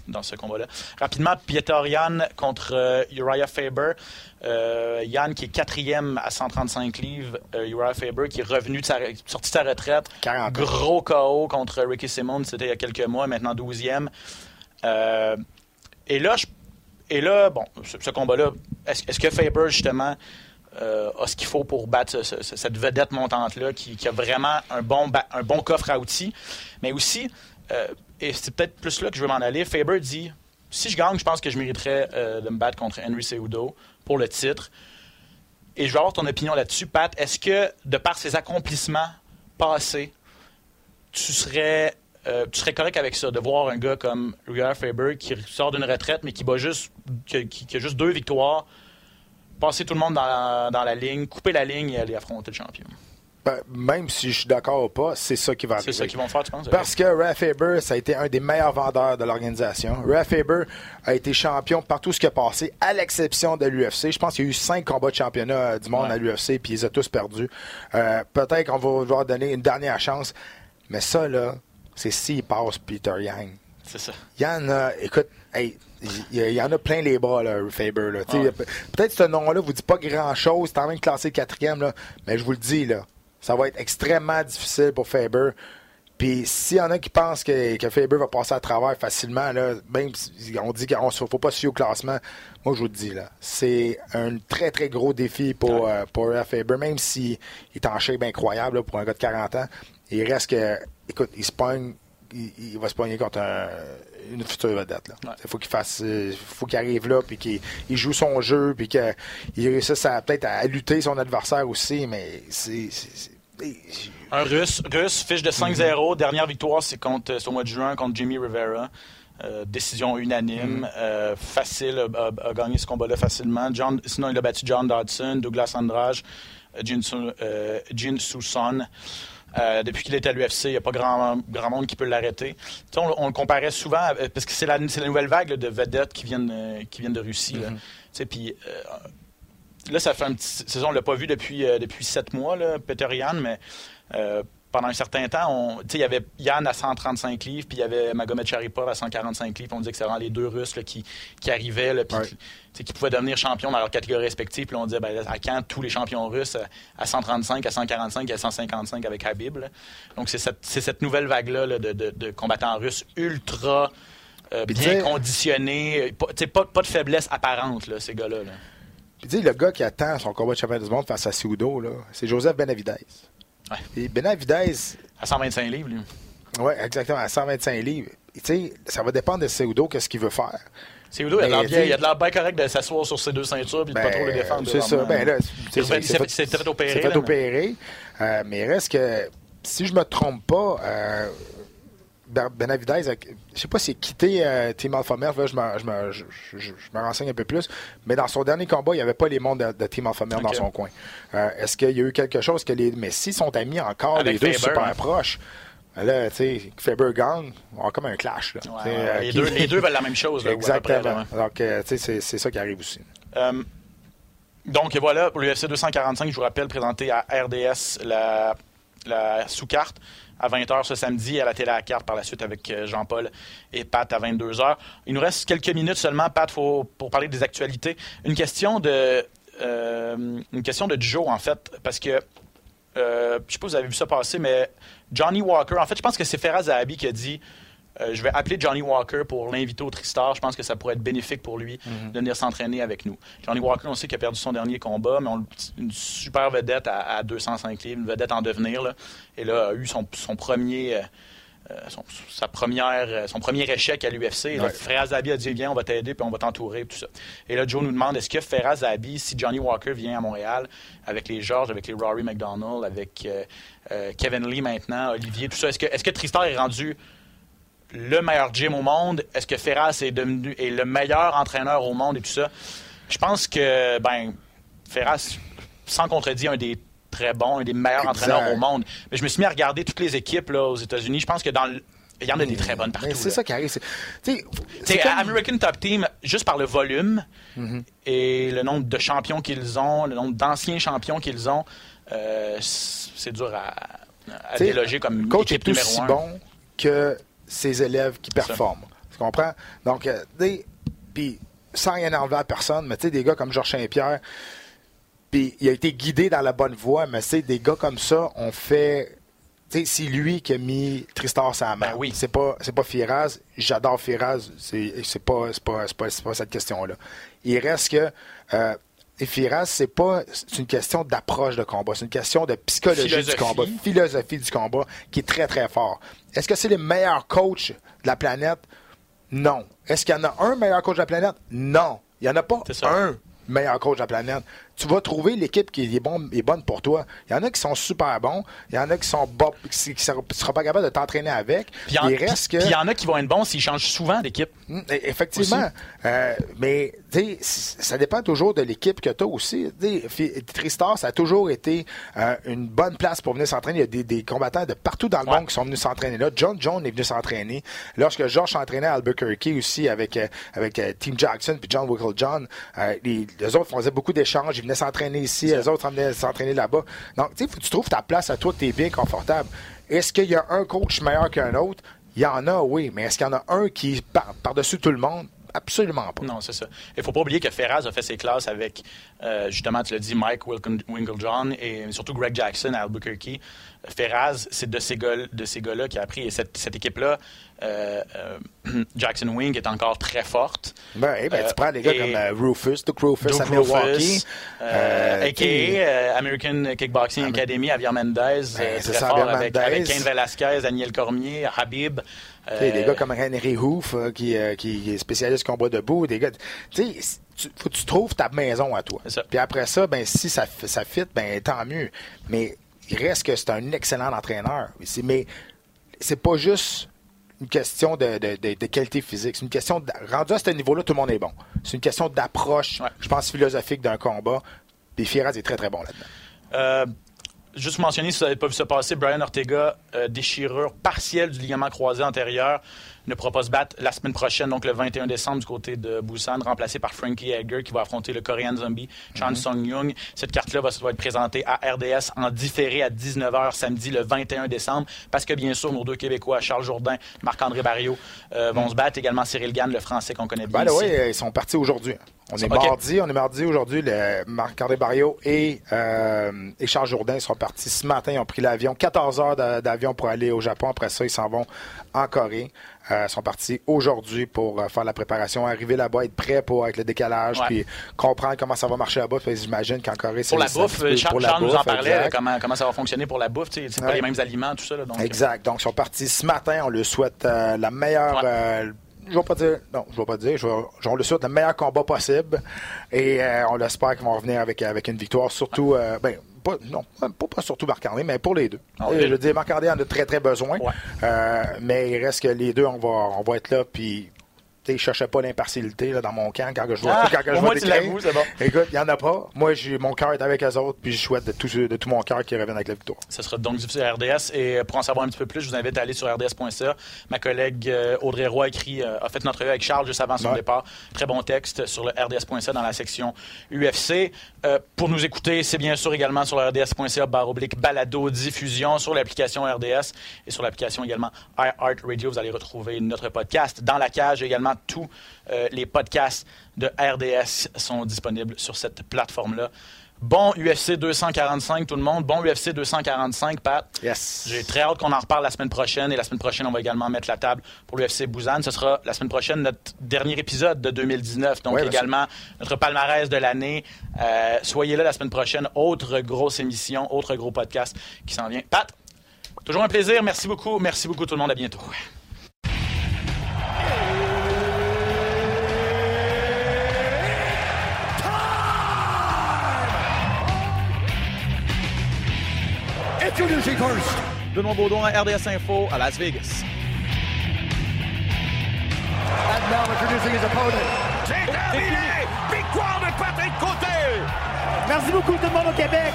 dans ce combat-là. Rapidement, Pieter Yan contre euh, Uriah Faber. Euh, Yann qui est quatrième à 135 livres. Euh, Uriah Faber qui est revenu de sa, sorti de sa retraite. 40. Gros KO contre Ricky Simmons, c'était il y a quelques mois, maintenant 12e. Euh, et là, je, et là, bon, ce, combat-là, est-ce est que Faber, justement, euh, a ce qu'il faut pour battre ce, ce, cette vedette montante-là qui, a vraiment un bon, coffre à outils, mais aussi euh, et c'est peut-être plus là que je veux m'en aller. Faber dit si je gagne, je pense que je mériterais euh, de me battre contre Henry Cejudo pour le titre. Et je veux avoir ton opinion là-dessus, Pat. Est-ce que, de par ses accomplissements passés, tu serais, euh, tu serais correct avec ça, de voir un gars comme Ruger Faber qui sort d'une retraite, mais qui, bat juste, qui, qui- qui a juste deux victoires, passer tout le monde dans la, dans la ligne, couper la ligne et aller affronter le champion? Ben, même si je suis d'accord ou pas, c'est ça qui va arriver. C'est ça qu'ils vont faire, tu penses? Parce que Ray Faber, ça a été un des meilleurs vendeurs de l'organisation. Ray Faber a été champion par tout ce qui a passé, à l'exception de l'UFC. Je pense qu'il y a eu cinq combats de championnat euh, du monde Ouais. à l'UFC, puis ils ont tous perdus. Euh, Peut-être qu'on va leur donner une dernière chance. Mais ça, là, c'est s'il passe Peter Yang. C'est ça. Il y en a, écoute, hey, il y, en a plein les bras, là, Faber. Là. Ouais. Peut-être ce nom-là vous dit pas grand-chose, en même classé quatrième, là, mais je vous le dis, là, ça va être extrêmement difficile pour Faber. Puis s'il y en a qui pensent que, que Faber va passer à travers facilement, là, même si on dit qu'il ne faut pas fier au classement, moi je vous le dis, là, c'est un très très gros défi pour, Ouais. euh, pour Faber, même s'il est en shape incroyable là, pour un gars de 40 ans. Il reste que, écoute, il se pogne il, il va se pogner contre un- une future vedette. Il Ouais. faut qu'il fasse, euh, faut qu'il arrive là, puis qu'il il joue son jeu, puis qu'il réussisse peut-être à, lutter son adversaire aussi, mais c'est. Un russe, russe, fiche de 5-0. Dernière victoire, c'est contre, c'est au mois de juin contre Jimmy Rivera. Euh, décision unanime, euh, facile, a, a- gagné ce combat-là facilement. John, sinon, il a battu John Dodson, Douglas Andrade, euh, Jin, euh, Jin Suson. Euh, depuis qu'il est à l'UFC, il n'y a pas grand, grand monde qui peut l'arrêter. On, on le comparait souvent, à- parce que c'est la, nouvelle vague là, de vedettes qui viennent, euh, qui viennent de Russie. là. Sais, Puis euh, là, ça fait un petit on l'a pas vu depuis, euh, depuis sept mois, là, Peter Yan, mais euh, pendant un certain temps, il y avait Yann à 135 livres, puis il y avait Magomed Sharipov à 145 livres. On disait que c'était vraiment les deux Russes là, qui, qui arrivaient, là, puis qui, pouvaient devenir champions dans leur catégorie respective. Puis on disait, ben, à quand tous les champions russes à, à 135, à 145 et à 155 avec Habib. là? Donc c'est cette, c'est cette nouvelle vague-là là, de, de- de combattants russes ultra euh, bien conditionnés. Pas, tu sais, pas, pas de faiblesse apparente, là, ces gars-là. là. Puis dis, le gars qui attend son combat de champion du monde face à Sudo, là, c'est Joseph Benavidez. Ouais. Et Benavidez, À 125 livres, lui. oui, exactement, à 125 livres. Tu sais, ça va dépendre de Seudo, qu'est-ce qu'il veut faire. C'est Udo, il a de l'air bien- il a tu sais- de l'air bien correct de s'asseoir sur ses deux ceintures puis de pas Ben, trop les défendre. C'est ça. Ben là, Il s'est fait- opérer, Il s'est fait mais- opérer. Euh, mais il reste que, si je me trompe pas, euh, Benavidez, a- je sais pas s'il a quitté euh, Team Alpha Male, là, je, me, je, me, je, je- je me renseigne un peu plus, mais dans son dernier combat, il n'y avait pas les mondes de, de Team Alpha Male dans son coin. Euh, Est-ce qu'il y a eu quelque chose que les. Mais s'ils sont amis encore, Avec les deux Faber, super proches, là, tu sais, Faber gagne, on a comme un clash. Là, Ouais, Tu sais, ouais, les, qui- deux, les deux veulent la même chose. Exactement. Donc, euh, tu sais, c'est- ça qui arrive aussi. Donc voilà, pour l'UFC 245, je vous rappelle, présenté à RDS la, la sous-carte à 20h ce samedi, à la télé à la carte par la suite avec euh, Jean-Paul et Pat à 22h. Il nous reste quelques minutes seulement, Pat, pour parler des actualités. Une question de, euh, une question de Joe, en fait, parce que euh, je sais pas si vous avez vu ça passer, mais Johnny Walker, en fait, je pense que c'est Ferraz Zahabi qui a dit euh, je vais appeler Johnny Walker pour l'inviter au Tristar. Je pense que ça pourrait être bénéfique pour lui Mhm. de venir s'entraîner avec nous. Johnny Walker, on sait qu'il a perdu son dernier combat, mais on, une super vedette à, à 205 livres, une vedette en devenir. Là. Et là, a eu son, son premier. euh, euh, son, sa première, son premier échec à l'UFC. Ouais. Ferraz Zahabi a dit Viens, on va t'aider, puis on va t'entourer, tout ça. Et là, Joe nous demande est-ce que Ferraz Zahabi, si Johnny Walker vient à Montréal, avec les Georges, avec les Rory McDonald, avec euh, euh, Kevin Lee maintenant, Olivier, tout ça, est-ce que, est-ce que Tristar est rendu le meilleur gym au monde? Est-ce que Ferraz est devenu est le meilleur entraîneur au monde et tout ça? Je pense que, ben, Ferraz, sans contredit, un des très bons, un des meilleurs Exact. entraîneurs au monde. Mais je me suis mis à regarder toutes les équipes là, aux États-unis. Je pense que dans le- il y en a des très bonnes partout. C'est ça qui arrive. T'sais, comme- American Top Team, juste par le volume Mhm. et le nombre de champions qu'ils ont, le nombre d'anciens champions qu'ils ont, euh, c'est dur à, à T'sais, déloger comme coach équipe est numéro aussi un. bon que ses élèves qui performent. Tu comprends? Donc, euh, puis sans rien enlever à personne, mais tu sais, des gars comme Georges Saint-Pierre, puis il a été guidé dans la bonne voie, mais c'est des gars comme ça, on fait. Tu sais, c'est lui qui a mis Tristar sa main. Ben oui. C'est pas, c'est pas Firaz. J'adore Firaz. C'est, c'est pas, c'est pas, c'est pas, c'est pas cette question-là. Il reste que euh, Firas, c'est pas une question d'approche de combat, c'est une question de psychologie Philosophie. du combat, philosophie du combat qui est très très fort. Est-ce que c'est les meilleurs coachs de la planète? Non. Est-ce qu'il y en a un meilleur coach de la planète? Non. Il y en a pas un meilleur coach de la planète. Tu vas trouver l'équipe qui est, bon, est bonne pour toi. Il y en a qui sont super bons, il y en a qui sont bas, qui ne seront pas capables de t'entraîner avec. Puis il y en- il reste puis- que puis il y en a qui vont être bons s'ils changent souvent d'équipe. Mm, e- Effectivement. Euh, mais ça dépend toujours de l'équipe que tu as aussi. Tristar, ça a toujours été euh, une bonne place pour venir s'entraîner. Il y a des, des combattants de partout dans le Ouais. monde qui sont venus s'entraîner là. John Jones est venu s'entraîner. Lorsque George s'entraînait à Albuquerque aussi avec, euh, avec Team Jackson puis John Wickle John, les, les autres faisaient beaucoup d'échanges. Venaient s'entraîner ici, les autres venaient s'entraîner là-bas. Donc, tu sais, tu trouves ta place à toi, tu es bien confortable. Est-ce qu'il y a un coach meilleur qu'un autre? Il y en a, oui, mais est-ce qu'il y en a un qui est par- par-dessus tout le monde? Absolument pas. Non, c'est ça. Il faut pas oublier que Ferraz a fait ses classes avec, euh, justement, tu l'as dit, Mike Winklejohn et surtout Greg Jackson à Albuquerque. Ferraz, c'est de ces gars, gars-là qui a appris. Et cette, cette équipe-là, euh, euh, Jackson Wing est encore très forte. Ben, eh ben, tu prends des gars comme Rufus, Duke Rufus Duke à Milwaukee. A.k.a. American Kickboxing Academy, Javier Mendez, Ben, très fort avec, avec Cain Velasquez, Daniel Cormier, Habib. Des euh, gars comme Henry Hoof, euh, qui, euh, qui est spécialiste combat debout, des gars. Tu sais, faut que tu trouves ta maison à toi. Puis après ça, ben si ça, ça fit, ben tant mieux. Mais il reste que c'est un excellent entraîneur. Mais c'est pas juste une question de, de- de- de qualité physique. C'est une question de, rendu à ce niveau-là, tout le monde est bon. C'est une question d'approche, Ouais. je pense, philosophique d'un combat. Puis Fieraz est très très bon là-dedans. Juste mentionner, si vous n'avez pas vu ça passer, Brian Ortega, euh, déchirure partielle du ligament croisé antérieur, ne pourra pas se battre la semaine prochaine, donc le 21 décembre, du côté de Busan, remplacé par Frankie Edgar, qui va affronter le Korean Zombie, Chan Sung Young. Cette carte-là va, va être présentée à RDS en différé à 19h samedi le 21 décembre, parce que bien sûr, nos deux Québécois, Charles Jourdain, Marc-André Barrio, euh, vont se battre. Également Cyril Gann, le Français qu'on connaît bien Ben ici. oui, ils sont partis aujourd'hui. On est mardi, on est mardi aujourd'hui. Marc-André Barrio et, euh, et Charles Jourdain sont partis ce matin. Ils ont pris l'avion, 14 heures d'a- d'avion pour aller au Japon. Après ça, ils s'en vont en Corée. Euh, sont partis aujourd'hui pour euh, faire la préparation, arriver là-bas, être prêts pour avec le décalage, Ouais. puis comprendre comment ça va marcher là-bas. J'imagine qu'en Corée, c'est Pour la bouffe, peu Charles, pour la Charles nous en parlait, là, comment, comment ça va fonctionner pour la bouffe. C'est pas les mêmes aliments, tout ça. Là, donc, Exact. Donc, ils sont partis ce matin. On leur souhaite euh, la meilleure. Ouais. euh, je vais pas dire. Non, je vais pas dire. Je vais, on leur souhaite le meilleur combat possible. Et euh, on l'espère qu'ils vont revenir avec, avec une victoire. Surtout. euh, ben, pas, non, pas, pas surtout Marc-André, mais pour les deux. Ah, oui. je veux dire, Marc-André en a très, très besoin. Ouais. Euh, mais il reste que les deux, on va, on va être là. Puis. Je cherchais pas l'impartialité là, dans mon camp quand je vois, Ah, quand je tu décrire. l'avoues, c'est bon. Écoute, il n'y en a pas. Moi, j'ai, mon cœur est avec eux autres, puis je souhaite de tout, de tout mon cœur qu'ils reviennent avec la victoire. Ce sera donc diffusé à RDS. Et pour en savoir un petit peu plus, je vous invite à aller sur rds.ca. Ma collègue euh, Audrey Roy a, écrit, euh, a fait une entrevue avec Charles juste avant son Ouais. départ. Très bon texte sur le rds.ca dans la section UFC. Euh, pour nous écouter, c'est bien sûr également sur le rds.ca barre oblique balado diffusion sur l'application RDS et sur l'application également iHeartRadio. Vous allez retrouver notre podcast. Dans la cage également, tous euh, les podcasts de RDS sont disponibles sur cette plateforme-là. Bon UFC 245, tout le monde. Bon UFC 245, Pat. Yes. J'ai très hâte qu'on en reparle la semaine prochaine. Et la semaine prochaine, on va également mettre la table pour l'UFC Busan. Ce sera la semaine prochaine notre dernier épisode de 2019. Donc Ouais, également notre palmarès de l'année. Euh, soyez là la semaine prochaine. Autre grosse émission, autre gros podcast qui s'en vient. Pat, toujours un plaisir. Merci beaucoup. Merci beaucoup tout le monde. À bientôt. Music First. Benoît à RDS Info à Las Vegas. And now introducing his opponent. Oh, c'est terminé! Victoire de Patrick Côté! Merci beaucoup tout le monde au Québec.